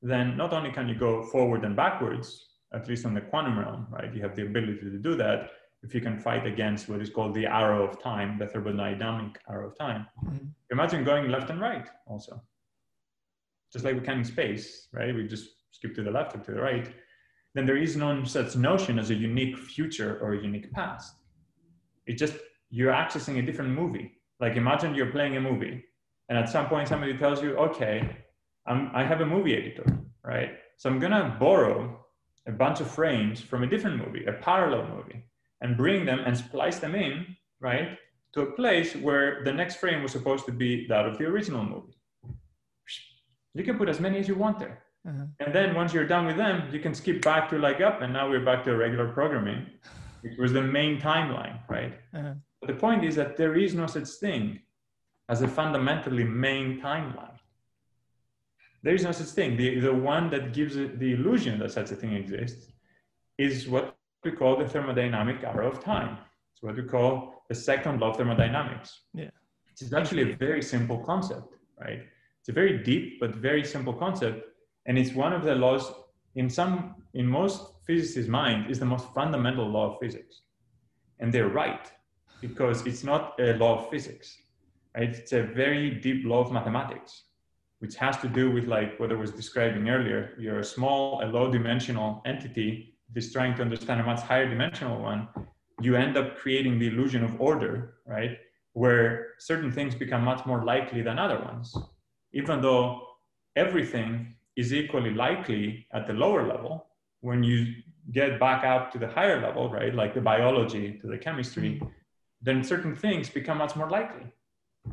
then not only can you go forward and backwards, at least on the quantum realm, right? You have the ability to do that if you can fight against what is called the arrow of time, the thermodynamic arrow of time. Mhm. Imagine going left and right also. Just like we can in space, right? We just skip to the left or to the right. Then there is no such notion as a unique future or a unique past. It just, you're accessing a different movie. Like imagine you're playing a movie and at some point somebody tells you, okay, I'm, I have a movie editor, right? So I'm gonna borrow a bunch of frames from a different movie, a parallel movie, and bring them and splice them in, right, to a place where the next frame was supposed to be that of the original movie. You can put as many as you want there. Uh-huh. And then once you're done with them, you can skip back to like up, and now we're back to regular programming, which was the main timeline, right? Uh-huh. But the point is that there is no such thing as a fundamentally main timeline. There is no such thing. The, the one that gives it the illusion that such a thing exists is what we call the thermodynamic arrow of time. It's what we call the second law of thermodynamics. Yeah. It's actually a very simple concept, right? It's a very deep but very simple concept. And it's one of the laws in some, in most physicists' mind, is the most fundamental law of physics. And they're right, because it's not a law of physics, right? It's a very deep law of mathematics, which has to do with like what I was describing earlier. You're a small, a low dimensional entity is trying to understand a much higher dimensional one. You end up creating the illusion of order, right? Where certain things become much more likely than other ones, even though everything is equally likely at the lower level when you get back up to the higher level right like the biology to the chemistry then certain things become much more likely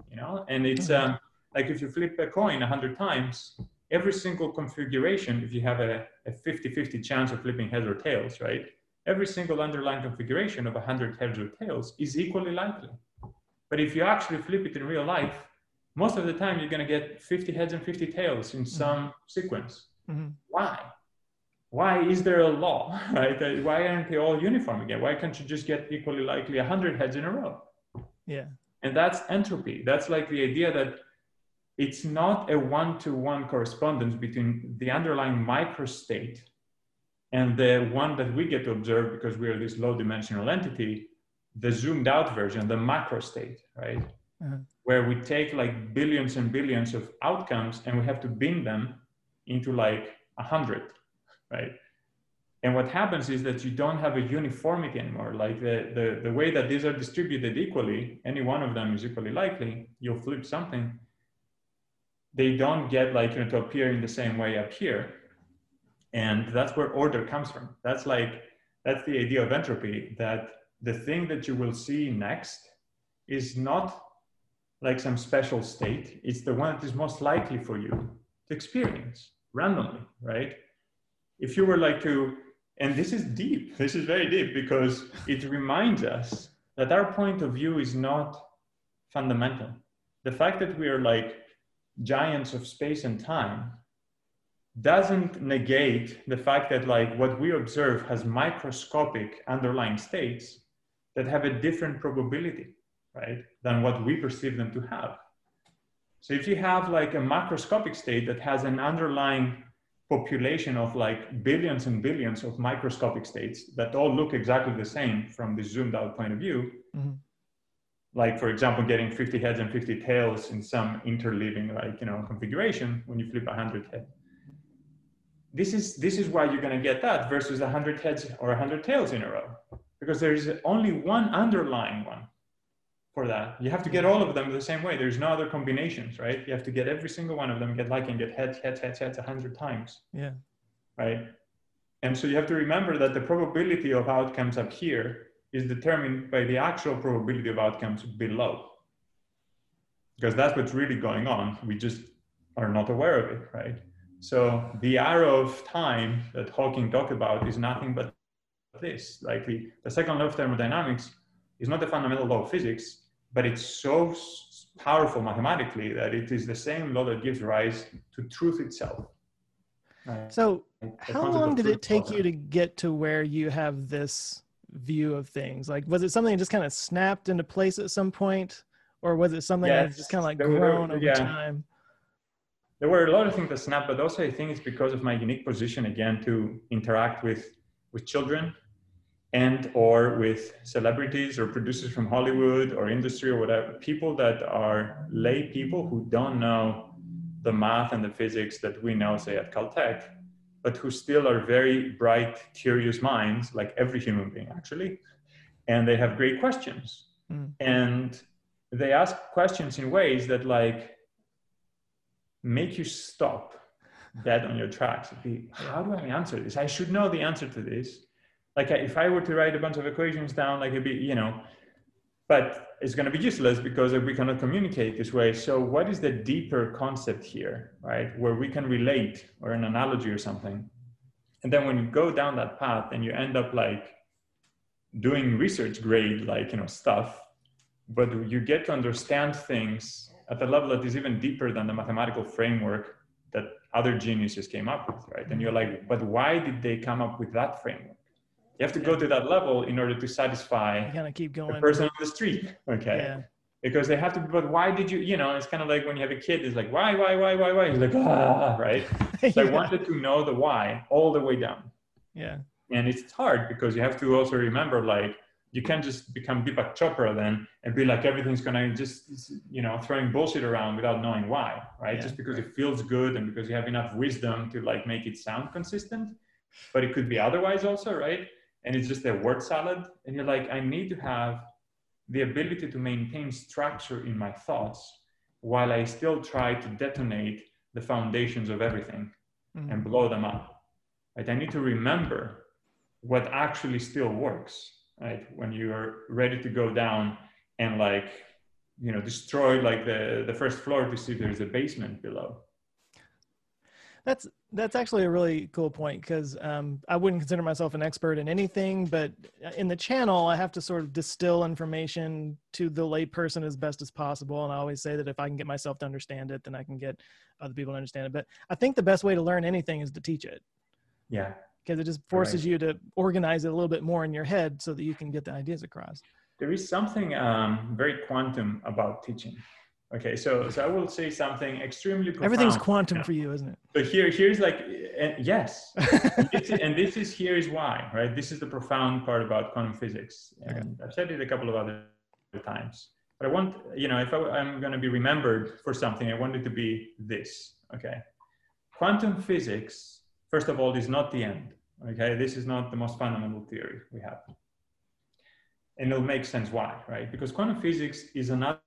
you know and it's um, like if you flip a coin a 100 times every single configuration if you have a, a 50-50 chance of flipping heads or tails right every single underlying configuration of 100 heads or tails is equally likely but if you actually flip it in real life most of the time you're going to get 50 heads and 50 tails in some sequence. Mhm. Why? Why is there a law, right? Why aren't they all uniform again? Why can't you just get equally likely 100 heads in a row? Yeah. And that's entropy. That's like the idea that it's not a one-to-one correspondence between the underlying microstate and the one that we get to observe because we are this low-dimensional entity, the zoomed-out version, the macro state, right? Uh-huh. Where we take like billions and billions of outcomes and we have to bin them into like a hundred, right? And what happens is that you don't have a uniformity anymore. Like the, the, the way that these are distributed equally, any one of them is equally likely, you'll flip something. They don't get like you know, to appear in the same way up here. And that's where order comes from. That's like, that's the idea of entropy, that the thing that you will see next is not like some special state. It's the one that is most likely for you to experience randomly, right? If you were like to, and this is deep, this is very deep because it reminds us that our point of view is not fundamental. The fact that we are like giants of space and time doesn't negate the fact that like what we observe has microscopic underlying states that have a different probability right than what we perceive them to have so if you have like a macroscopic state that has an underlying population of like billions and billions of microscopic states that all look exactly the same from the zoomed out point of view mm-hmm. Like for example getting 50 heads and 50 tails in some interleaving like you know configuration when you flip 100 head. This is this is why you're going to get that versus 100 heads or 100 tails in a row because there is only one underlying one for that. You have to get all of them the same way. There's no other combinations right? You have to get every single one of them get like and get heads heads heads heads 100 times. Yeah. Right? And so you have to remember that the probability of outcomes up here is determined by the actual probability of outcomes below because that's what's really going on we just are not aware of it right so the arrow of time that Hawking talked about is nothing but this. Like the, the second law of thermodynamics is not a fundamental law of physics, but it's so powerful mathematically that it is the same law that gives rise to truth itself. So how long did it take you to get to where you have this view of things? Like, was it something that just kind of snapped into place at some point? Or was it something yes, that just kind of like grown over yeah. time? there were a lot of things that snapped, but also I think it's because of my unique position again to interact with with children and or with celebrities or producers from Hollywood or industry or whatever, people that are lay people who don't know the math and the physics that we know, say at Caltech, but who still are very bright, curious minds, like every human being actually, and they have great questions. Mm. And they ask questions in ways that like make you stop dead on your tracks. Be, how do I answer this? I should know the answer to this. Like if I were to write a bunch of equations down, like it'd be, you know, but it's going to be useless because we cannot communicate this way. So what is the deeper concept here, right? Where we can relate or an analogy or something. And then when you go down that path and you end up like doing research grade, like, you know, stuff, but you get to understand things at a level that is even deeper than the mathematical framework that other geniuses came up with, right? And you're like, but why did they come up with that framework? You have to go to that level in order to satisfy you gotta keep going. the person on the street, okay? Yeah. Because they have to, but why did you, you know, it's kind of like when you have a kid, it's like, why, why, why, why, why? He's like, ah, right? So. I wanted to know the why all the way down. Yeah. And it's hard because you have to also remember, like, you can't just become Deepak Chopra then and be like everything's gonna just you know throwing bullshit around without knowing why, right? Yeah, just because right. it feels good and because you have enough wisdom to like make it sound consistent, but it could be otherwise also, right? And it's just a word salad, and you're like, I need to have the ability to maintain structure in my thoughts while I still try to detonate the foundations of everything mm-hmm. and blow them up. Right? I need to remember what actually still works right? When you're ready to go down and like, you know, destroy like the, the first floor to see if there's a basement below. That's that's actually a really cool point because um, I wouldn't consider myself an expert in anything, but in the channel, I have to sort of distill information to the layperson as best as possible. And I always say that if I can get myself to understand it, then I can get other people to understand it. But I think the best way to learn anything is to teach it. Yeah, because it just forces right. you to organize it a little bit more in your head so that you can get the ideas across. There is something um, very quantum about teaching. Okay, so so I will say something extremely profound. Everything's quantum yeah. for you, isn't it? So here here's like uh, yes, and, this is, and, this is, here is why, right? This is the profound part about quantum physics, and okay. I've said it a couple of other times. But I want you know if I, I'm going to be remembered for something, I want it to be this. Okay, quantum physics, first of all, is not the end. Okay, this is not the most fundamental theory we have. And it'll make sense why, right? Because quantum physics is another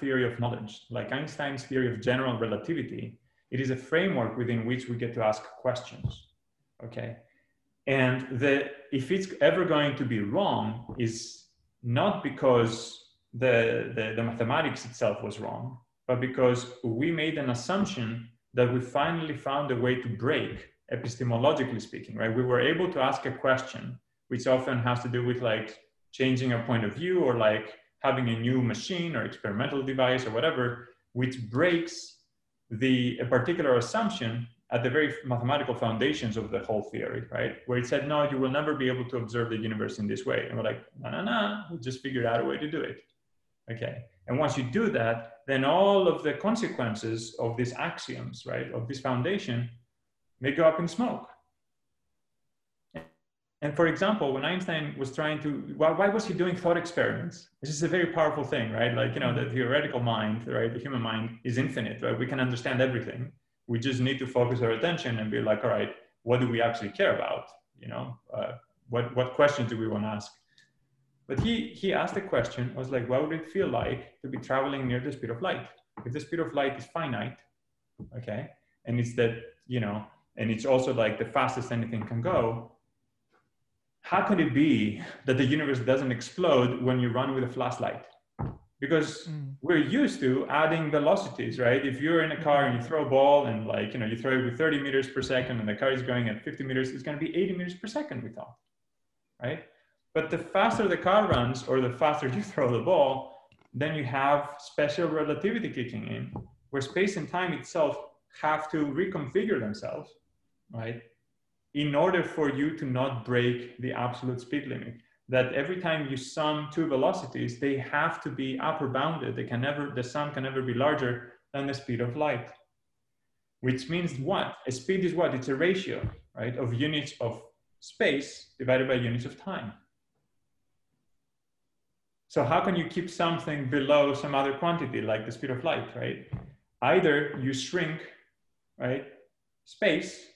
theory of knowledge. Like Einstein's theory of general relativity, it is a framework within which we get to ask questions. Okay. And the, if it's ever going to be wrong, is not because the, the, the mathematics itself was wrong, but because we made an assumption that we finally found a way to break epistemologically speaking, right? We were able to ask a question, which often has to do with like changing a point of view or like having a new machine or experimental device or whatever, which breaks the a particular assumption at the very mathematical foundations of the whole theory, right? Where it said, no, you will never be able to observe the universe in this way. And we're like, no, no, no, we just figured out a way to do it. Okay. And once you do that, then all of the consequences of these axioms, right, of this foundation, may go up in smoke. And for example, when Einstein was trying to, why, why was he doing thought experiments? This is a very powerful thing, right? Like, you know, the theoretical mind, right? The human mind is infinite, right? We can understand everything. We just need to focus our attention and be like, all right, what do we actually care about? You know, uh, what, what questions do we want to ask? But he, he asked a question, I was like, what would it feel like to be traveling near the speed of light? If the speed of light is finite, okay, and it's that, you know, and it's also like the fastest anything can go, how can it be that the universe doesn't explode when you run with a flashlight? Because mm. we're used to adding velocities, right? If you're in a car and you throw a ball and like, you know, you throw it with 30 meters per second and the car is going at 50 meters, it's going to be 80 meters per second, we thought, right? But the faster the car runs or the faster you throw the ball, then you have special relativity kicking in, where space and time itself have to reconfigure themselves, right? In order for you to not break the absolute speed limit. That every time you sum two velocities, they have to be upper bounded. They can never, the sum can never be larger than the speed of light. Which means what? A speed is what? It's a ratio, right, of units of space divided by units of time. So how can you keep something below some other quantity like the speed of light, right? Either you shrink, right, space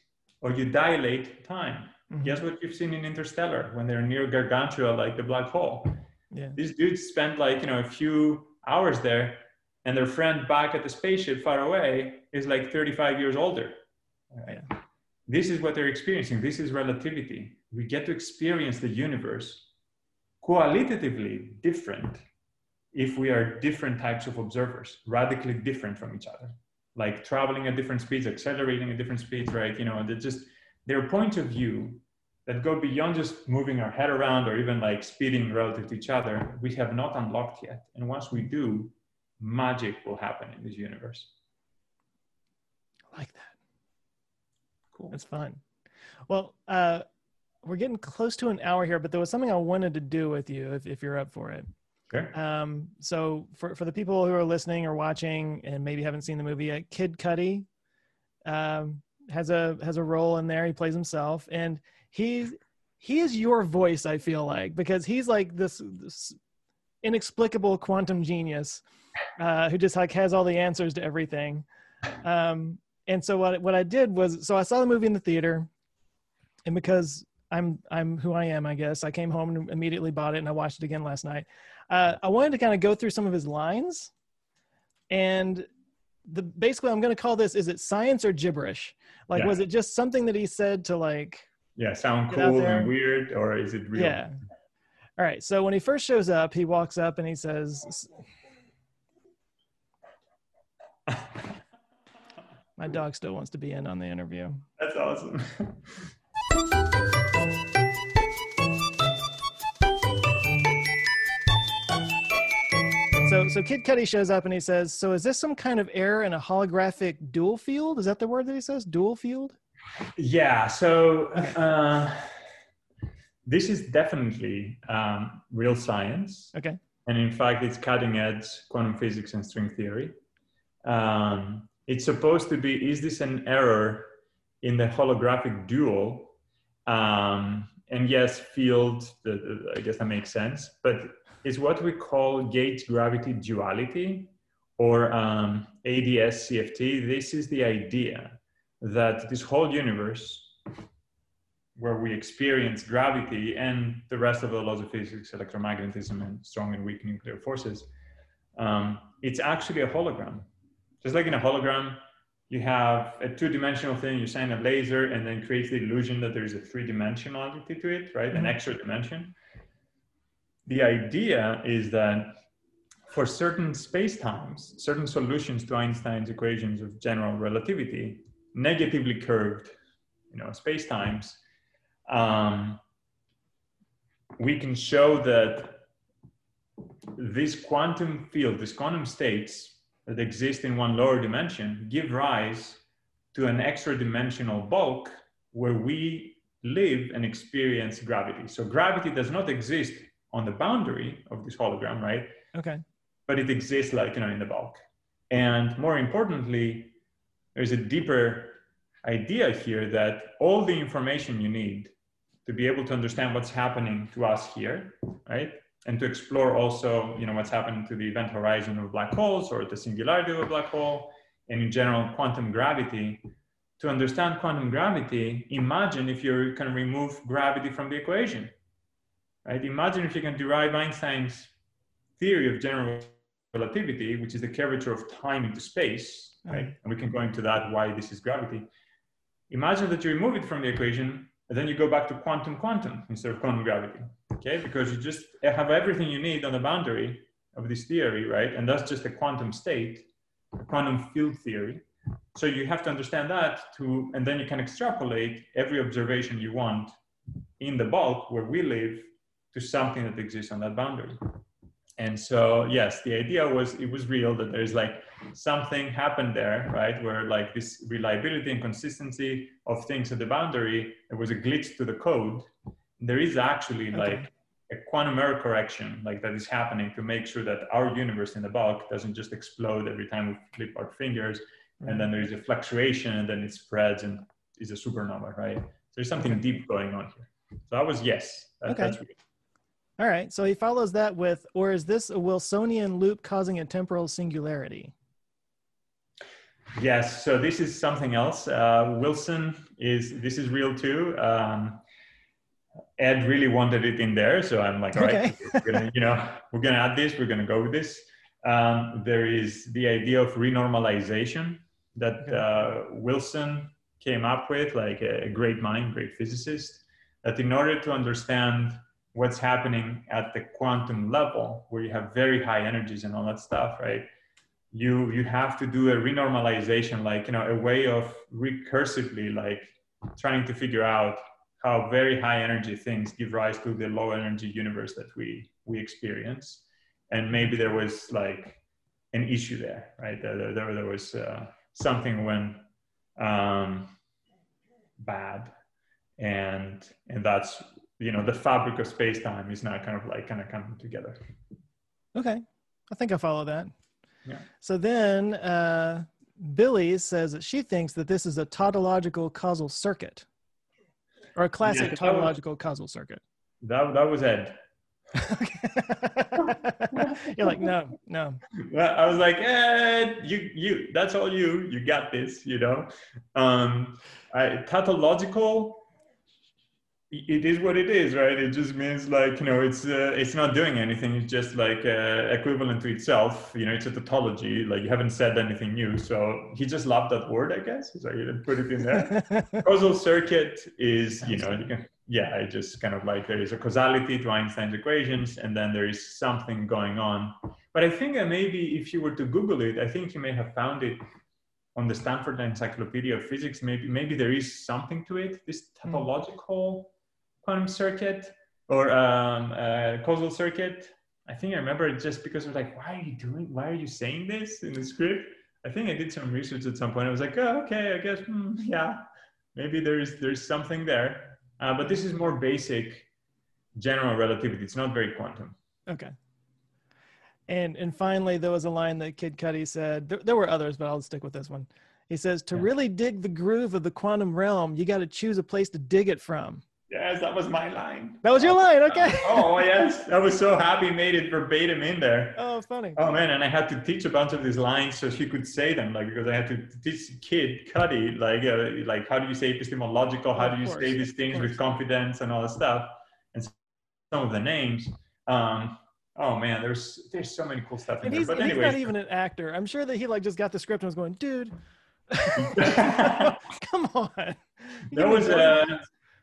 or you dilate time. Mm-hmm. Guess what you've seen in Interstellar when they're near Gargantua, like the black hole. Yeah. These dudes spent like you know a few hours there, and their friend back at the spaceship far away is like 35 years older. Right? Yeah. This is what they're experiencing. This is relativity. We get to experience the universe qualitatively different if we are different types of observers, radically different from each other like traveling at different speeds, accelerating at different speeds, right? You know, they're just their point of view that go beyond just moving our head around or even like speeding relative to each other, we have not unlocked yet. And once we do, magic will happen in this universe. I like that. Cool. That's fun. Well, uh, we're getting close to an hour here, but there was something I wanted to do with you if, if you're up for it. Okay. Um, so for, for the people who are listening or watching and maybe haven't seen the movie Kid Cudi um, has a has a role in there. He plays himself, and he he is your voice. I feel like because he's like this, this inexplicable quantum genius uh, who just like has all the answers to everything. Um, and so what what I did was so I saw the movie in the theater, and because I'm I'm who I am, I guess I came home and immediately bought it, and I watched it again last night. Uh, I wanted to kind of go through some of his lines, and the basically I'm going to call this: is it science or gibberish? Like, yeah. was it just something that he said to like? Yeah, sound cool and weird, or is it real? Yeah. All right. So when he first shows up, he walks up and he says. My dog still wants to be in on the interview. That's awesome. so so Kid Cudi shows up and he says, "So is this some kind of error in a holographic dual field? Is that the word that he says? Dual field?" Yeah. So uh, this is definitely um, real science. Okay. And in fact, it's cutting edge quantum physics and string theory. Um, it's supposed to be: is this an error in the holographic dual? Um, and yes, field. I guess that makes sense, but is what we call gauge gravity duality or um, ADS CFT. This is the idea that this whole universe where we experience gravity and the rest of the laws of physics, electromagnetism, and strong and weak nuclear forces, um, it's actually a hologram. Just like in a hologram, you have a two-dimensional thing, you shine a laser, and then creates the illusion that there is a three-dimensionality to it, right? Mm-hmm. An extra dimension the idea is that for certain space-times, certain solutions to Einstein's equations of general relativity, negatively curved, you know, space-times, um, we can show that this quantum field, these quantum states, that exist in one lower dimension give rise to an extra dimensional bulk where we live and experience gravity. So gravity does not exist on the boundary of this hologram, right? Okay. But it exists like, you know, in the bulk. And more importantly, there's a deeper idea here that all the information you need to be able to understand what's happening to us here, right? And to explore also, you know, what's happening to the event horizon of black holes or the singularity of a black hole, and in general, quantum gravity. To understand quantum gravity, imagine if you can remove gravity from the equation, right? Imagine if you can derive Einstein's theory of general relativity, which is the curvature of time into space, mm-hmm. right? And we can go into that, why this is gravity. Imagine that you remove it from the equation, and then you go back to quantum quantum instead of quantum gravity, okay? Because you just have everything you need on the boundary of this theory, right? And that's just a quantum state, a quantum field theory. So you have to understand that to, and then you can extrapolate every observation you want in the bulk where we live to something that exists on that boundary. And so yes the idea was it was real that there's like something happened there right where like this reliability and consistency of things at the boundary there was a glitch to the code. There is actually Okay. like a quantum error correction like that is happening to make sure that our universe in the bulk doesn't just explode every time we flip our fingers and mm-hmm. then there's a fluctuation and then it spreads and is a supernova right? There's something deep going on here. So that was yes. That, Okay. that's real. All right. So he follows that with, or is this a Wilsonian loop causing a temporal singularity? Yes, so this is something else. Uh, Wilson is this is real too. Um, Ed really wanted it in there, so I'm like, all right, Okay. we're gonna, you know, we're gonna add this. We're gonna go with this. Um, there is the idea of renormalization that uh, Wilson came up with, like a great mind, great physicist. That in order to understand what's happening at the quantum level, where you have very high energies and all that stuff, right? you you have to do a renormalization like you know a way of recursively like trying to figure out how very high energy things give rise to the low energy universe that we we experience. And maybe there was like an issue there right? There, there, there was uh, something when um, bad. And and that's you know the fabric of space-time is now kind of like kind of coming together Okay. I think I follow that. Yeah. So then uh, Billie says that she thinks that this is a tautological causal circuit or a classic Yeah, that was- tautological causal circuit. that, that was ed You're like, no, no. well, I was like, eh, you, you, that's all you, you got this, you know. Um, I, tautological, it is what it is, right? It just means like, you know, it's, uh, it's not doing anything. It's just like uh, equivalent to itself. You know, it's a tautology. Like you haven't said anything new. So he just loved that word, I guess. So he didn't put it in there. causal circuit is, you know, you can, yeah, it just kind of like there is a causality to Einstein's equations, and then there is something going on. But I think that maybe if you were to Google it, I think you may have found it on the Stanford Encyclopedia of Physics. Maybe maybe there is something to it. This topological quantum circuit or um, uh, causal circuit. I think I remember it just because I was like, why are you doing? Why are you saying this in the script? I think I did some research at some point. I was like, oh, okay, I guess, hmm, yeah, maybe there's there's something there. Uh, but this is more basic general relativity. It's not very quantum. Okay. And and finally, there was a line that Kid Cudi said. There, there were others, but I'll stick with this one. He says, "To Yeah. really dig the groove of the quantum realm, you got to choose a place to dig it from." Yes, that was my line. That was your line, okay? oh yes, I was so happy. Made it verbatim in there. Oh, funny. Oh man, and I had to teach a bunch of these lines so she could say them, like because I had to teach kid Cudi, like uh, like how do you say epistemological, how do you say these things with confidence and all that stuff, and some of the names. Um, oh man, there's there's so many cool stuff in And there. he's, But he's not even an actor. I'm sure that he like just got the script and was going, "Dude, come on." You that was a uh,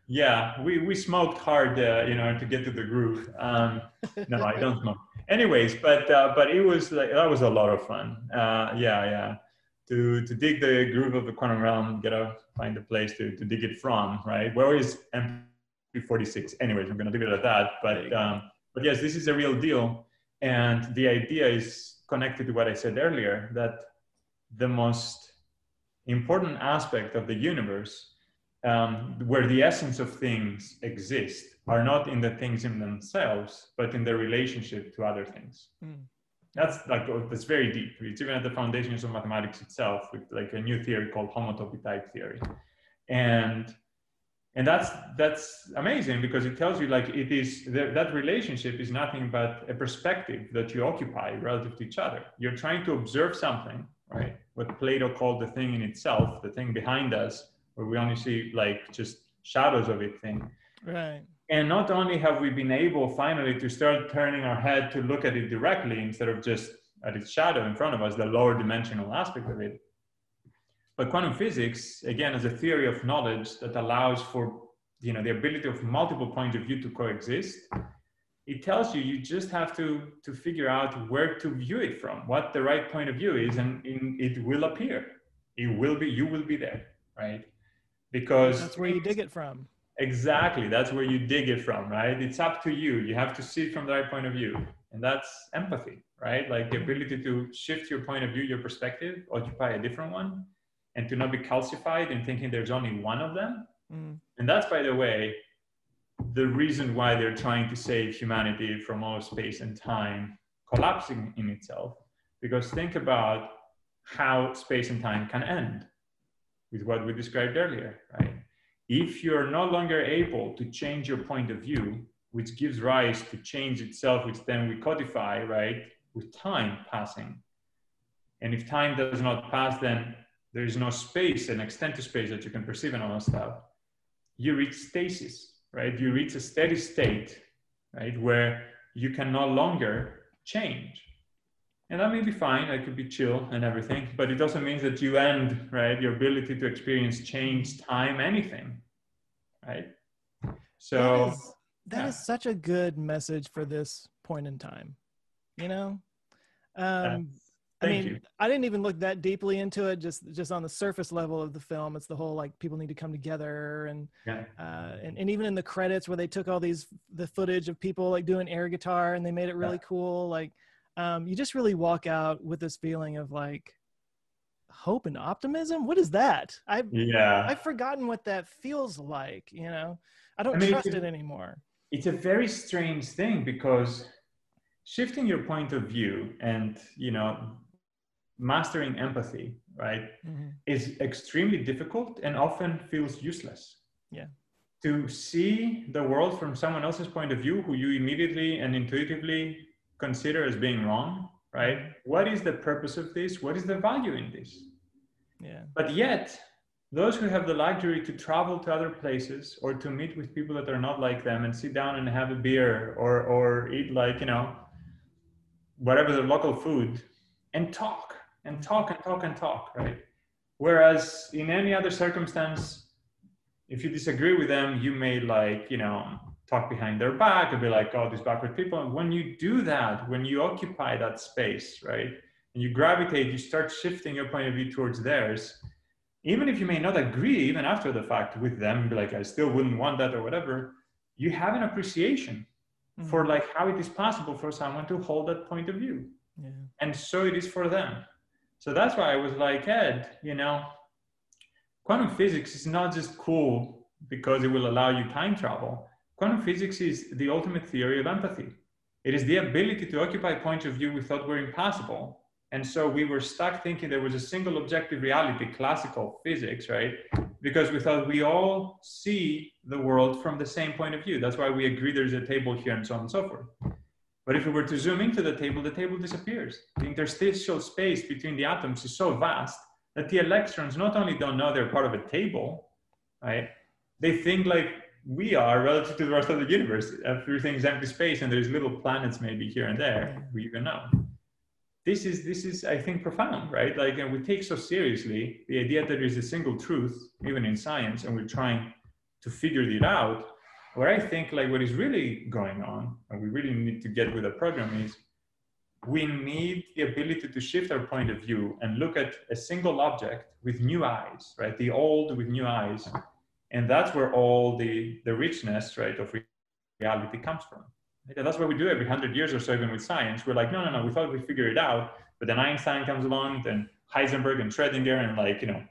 yeah, we we smoked hard, uh, you know, to get to the groove. Um, no, I don't smoke. Anyways, but uh, but it was like that was a lot of fun. Uh, yeah, yeah. To to dig the groove of the quantum realm, gotta find a place to to dig it from, right? Where is MP46? Anyways, I'm gonna leave it at that. But um, but yes, this is a real deal. And the idea is connected to what I said earlier that the most important aspect of the universe, um, where the essence of things exist, are not in the things in themselves, but in their relationship to other things. Mm. That's like oh, that's very deep. It's even at the foundations of mathematics itself, with like a new theory called homotopy type theory, and and that's that's amazing because it tells you like it is that relationship is nothing but a perspective that you occupy relative to each other. You're trying to observe something, right? What Plato called the thing in itself, the thing behind us, where we only see like just shadows of it thing. Right. And not only have we been able finally to start turning our head to look at it directly instead of just at its shadow in front of us, the lower dimensional aspect of it, but quantum physics, again, is a theory of knowledge that allows for you know, the ability of multiple points of view to coexist. It tells you you just have to, to figure out where to view it from, what the right point of view is, and in, it will appear. It will be, you will be there, right? Because that's where you dig it from. Exactly. That's where you dig it from, right? It's up to you. You have to see it from the right point of view. And that's empathy, right? Like the ability to shift your point of view, your perspective, occupy a different one, and to not be calcified in thinking there's only one of them. Mm. And that's, by the way, the reason why they're trying to save humanity from all space and time collapsing in itself. Because think about how space and time can end with what we described earlier, right? If you're no longer able to change your point of view, which gives rise to change itself, which then we codify, right, with time passing. And if time does not pass, then there is no space and extent to space that you can perceive and all that stuff. You reach stasis, right? You reach a steady state, right, where you can no longer change. And that may be fine, I could be chill and everything, but it also means that you end, right, your ability to experience change, time, anything right? So that, is, that yeah. is such a good message for this point in time. You know, um, I mean, you. I didn't even look that deeply into it. Just just on the surface level of the film, it's the whole like people need to come together, and yeah. uh, and and even in the credits where they took all these the footage of people like doing air guitar and they made it really yeah. cool. Like, um, you just really walk out with this feeling of like, hope and optimism? What is that? I've yeah. I've forgotten what that feels like you know? I don't I mean, trust it anymore. it's a very strange thing because shifting your point of view and you know mastering empathy right mm-hmm. is extremely difficult and often feels useless. Yeah. To see the world from someone else's point of view who you immediately and intuitively consider as being wrong right? Mm-hmm. What is the purpose of this? What is the value in this? Yeah. But yet, those who have the luxury to travel to other places or to meet with people that are not like them and sit down and have a beer or or eat like you know whatever the local food and talk and talk and talk and talk right whereas in any other circumstance if you disagree with them you may like you know talk behind their back and be like, oh, these backward people. And when you do that, when you occupy that space, right, and you gravitate, you start shifting your point of view towards theirs, even if you may not agree, even after the fact, with them, be like, I still wouldn't want that or whatever, you have an appreciation mm-hmm. for like how it is possible for someone to hold that point of view. Yeah. And so it is for them. So that's why I was like, Ed, you know, quantum physics is not just cool because it will allow you time travel Quantum physics is the ultimate theory of empathy. It is the ability to occupy points of view we thought were impossible. And so we were stuck thinking there was a single objective reality, classical physics, right? Because we thought we all see the world from the same point of view. That's why we agree there's a table here and so on and so forth. But if we were to zoom into the table, the table disappears. The interstitial space between the atoms is so vast that the electrons not only don't know they're part of a table, right? They think like we are relative to the rest of the universe. Everything's empty space, and there's little planets maybe here and there. We even know. This is this is I think profound, right? Like, and we take so seriously the idea that there is a single truth, even in science, and we're trying to figure it out. Where I think like what is really going on, and we really need to get with the program is we need the ability to shift our point of view and look at a single object with new eyes, right? The old with new eyes and that's where all the the richness right of reality comes from And that's what we do every hundred years or so, even with science. We're like, no, no, no, we thought we figured it out, but then Einstein comes along, then Heisenberg and Schrödinger, and like, you know,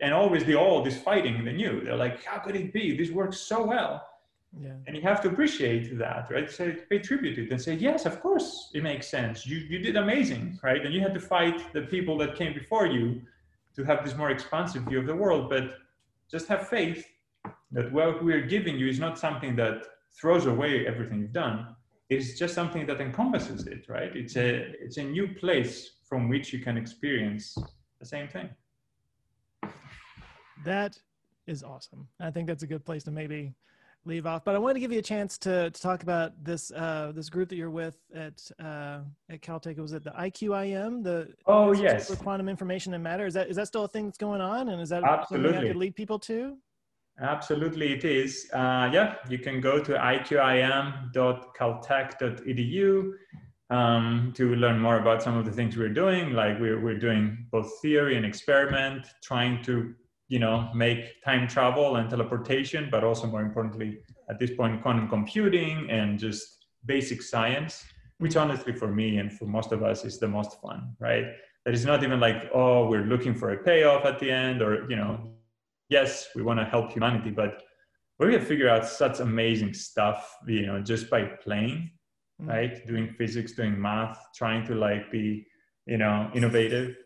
and always the old is fighting the new. They're like, how could it be? This works so well. Yeah. And you have to appreciate that, right? Say, pay tribute to it and say, yes, of course, it makes sense. You, you did amazing, right? And you had to fight the people that came before you to have this more expansive view of the world. But just have faith that what we're giving you is not something that throws away everything you've done. It's just something that encompasses it, right? It's a it's a new place from which you can experience the same thing. That is awesome. I think that's a good place to maybe leave off. But I wanted to give you a chance to, to talk about this uh, this group that you're with at uh, at Caltech. Was it the IQIM? The Oh, yes. for Quantum Information and Matter. Is that is that still a thing that's going on? And is that something I Absolutely. could lead people to? Absolutely, it is. Uh, yeah, you can go to iqim.caltech.edu um, to learn more about some of the things we're doing. Like we're, we're doing both theory and experiment, trying to, you know, make time travel and teleportation, but also more importantly, at this point, quantum computing and just basic science, which honestly for me and for most of us is the most fun, right? That is not even like, oh, we're looking for a payoff at the end or, you know, yes, we want to help humanity, but we have figured out such amazing stuff, you know, just by playing, Mm. right? Doing physics, doing math, trying to like be, you know, innovative.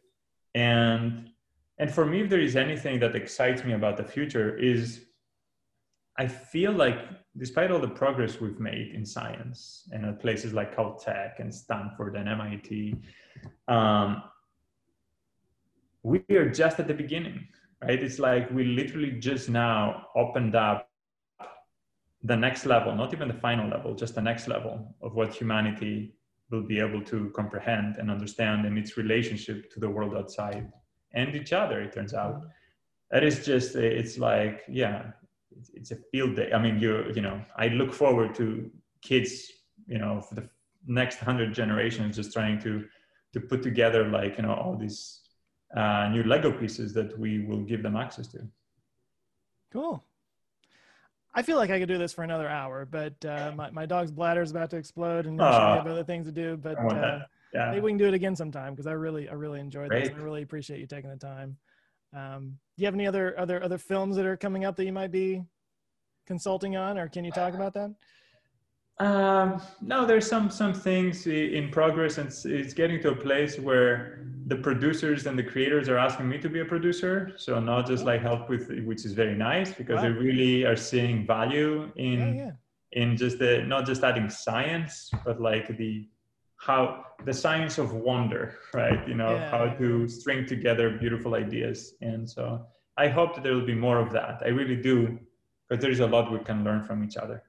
And and for me, if there is anything that excites me about the future, is I feel like despite all the progress we've made in science and at places like Caltech and Stanford and MIT, um, we are just at the beginning right? It's like we literally just now opened up the next level, not even the final level, just the next level of what humanity will be able to comprehend and understand in its relationship to the world outside and each other, it turns out. That is just, it's like, yeah, it's, it's a field day. I mean, you, you know, I look forward to kids, you know, for the next hundred generations, just trying to, to put together like, you know, all these uh, new Lego pieces that we will give them access to. Cool. I feel like I could do this for another hour, but uh, my, my dog's bladder is about to explode and I Aw. have other things to do. But uh. Yeah. maybe we can do it again sometime because I really, I really enjoyed this. Great. I really appreciate you taking the time. Um, do you have any other, other, other films that are coming up that you might be consulting on, or can you talk about that? Um, no, there's some some things in progress, and it's, it's getting to a place where the producers and the creators are asking me to be a producer. So not just oh. like help with, which is very nice because they really are seeing value in Yeah, yeah. in just the not just adding science, but like the how the science of wonder, right? You know Yeah. how to string together beautiful ideas, and so I hope that there will be more of that. I really do, because there is a lot we can learn from each other.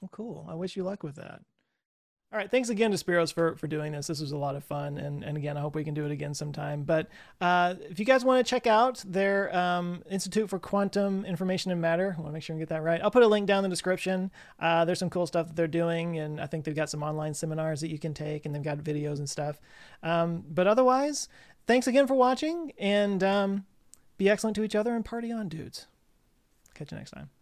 Well, cool. I wish you luck with that. All right. Thanks again to Spiros for, for doing this. This was a lot of fun. And, and again, I hope we can do it again sometime. But uh, if you guys want to check out their um, Institute for Quantum Information and Matter, I want to make sure and get that right. I'll put a link down in the description. Uh, there's some cool stuff that they're doing. And I think they've got some online seminars that you can take, and they've got videos and stuff. Um, but otherwise, thanks again for watching. And um, be excellent to each other and party on, dudes. Catch you next time.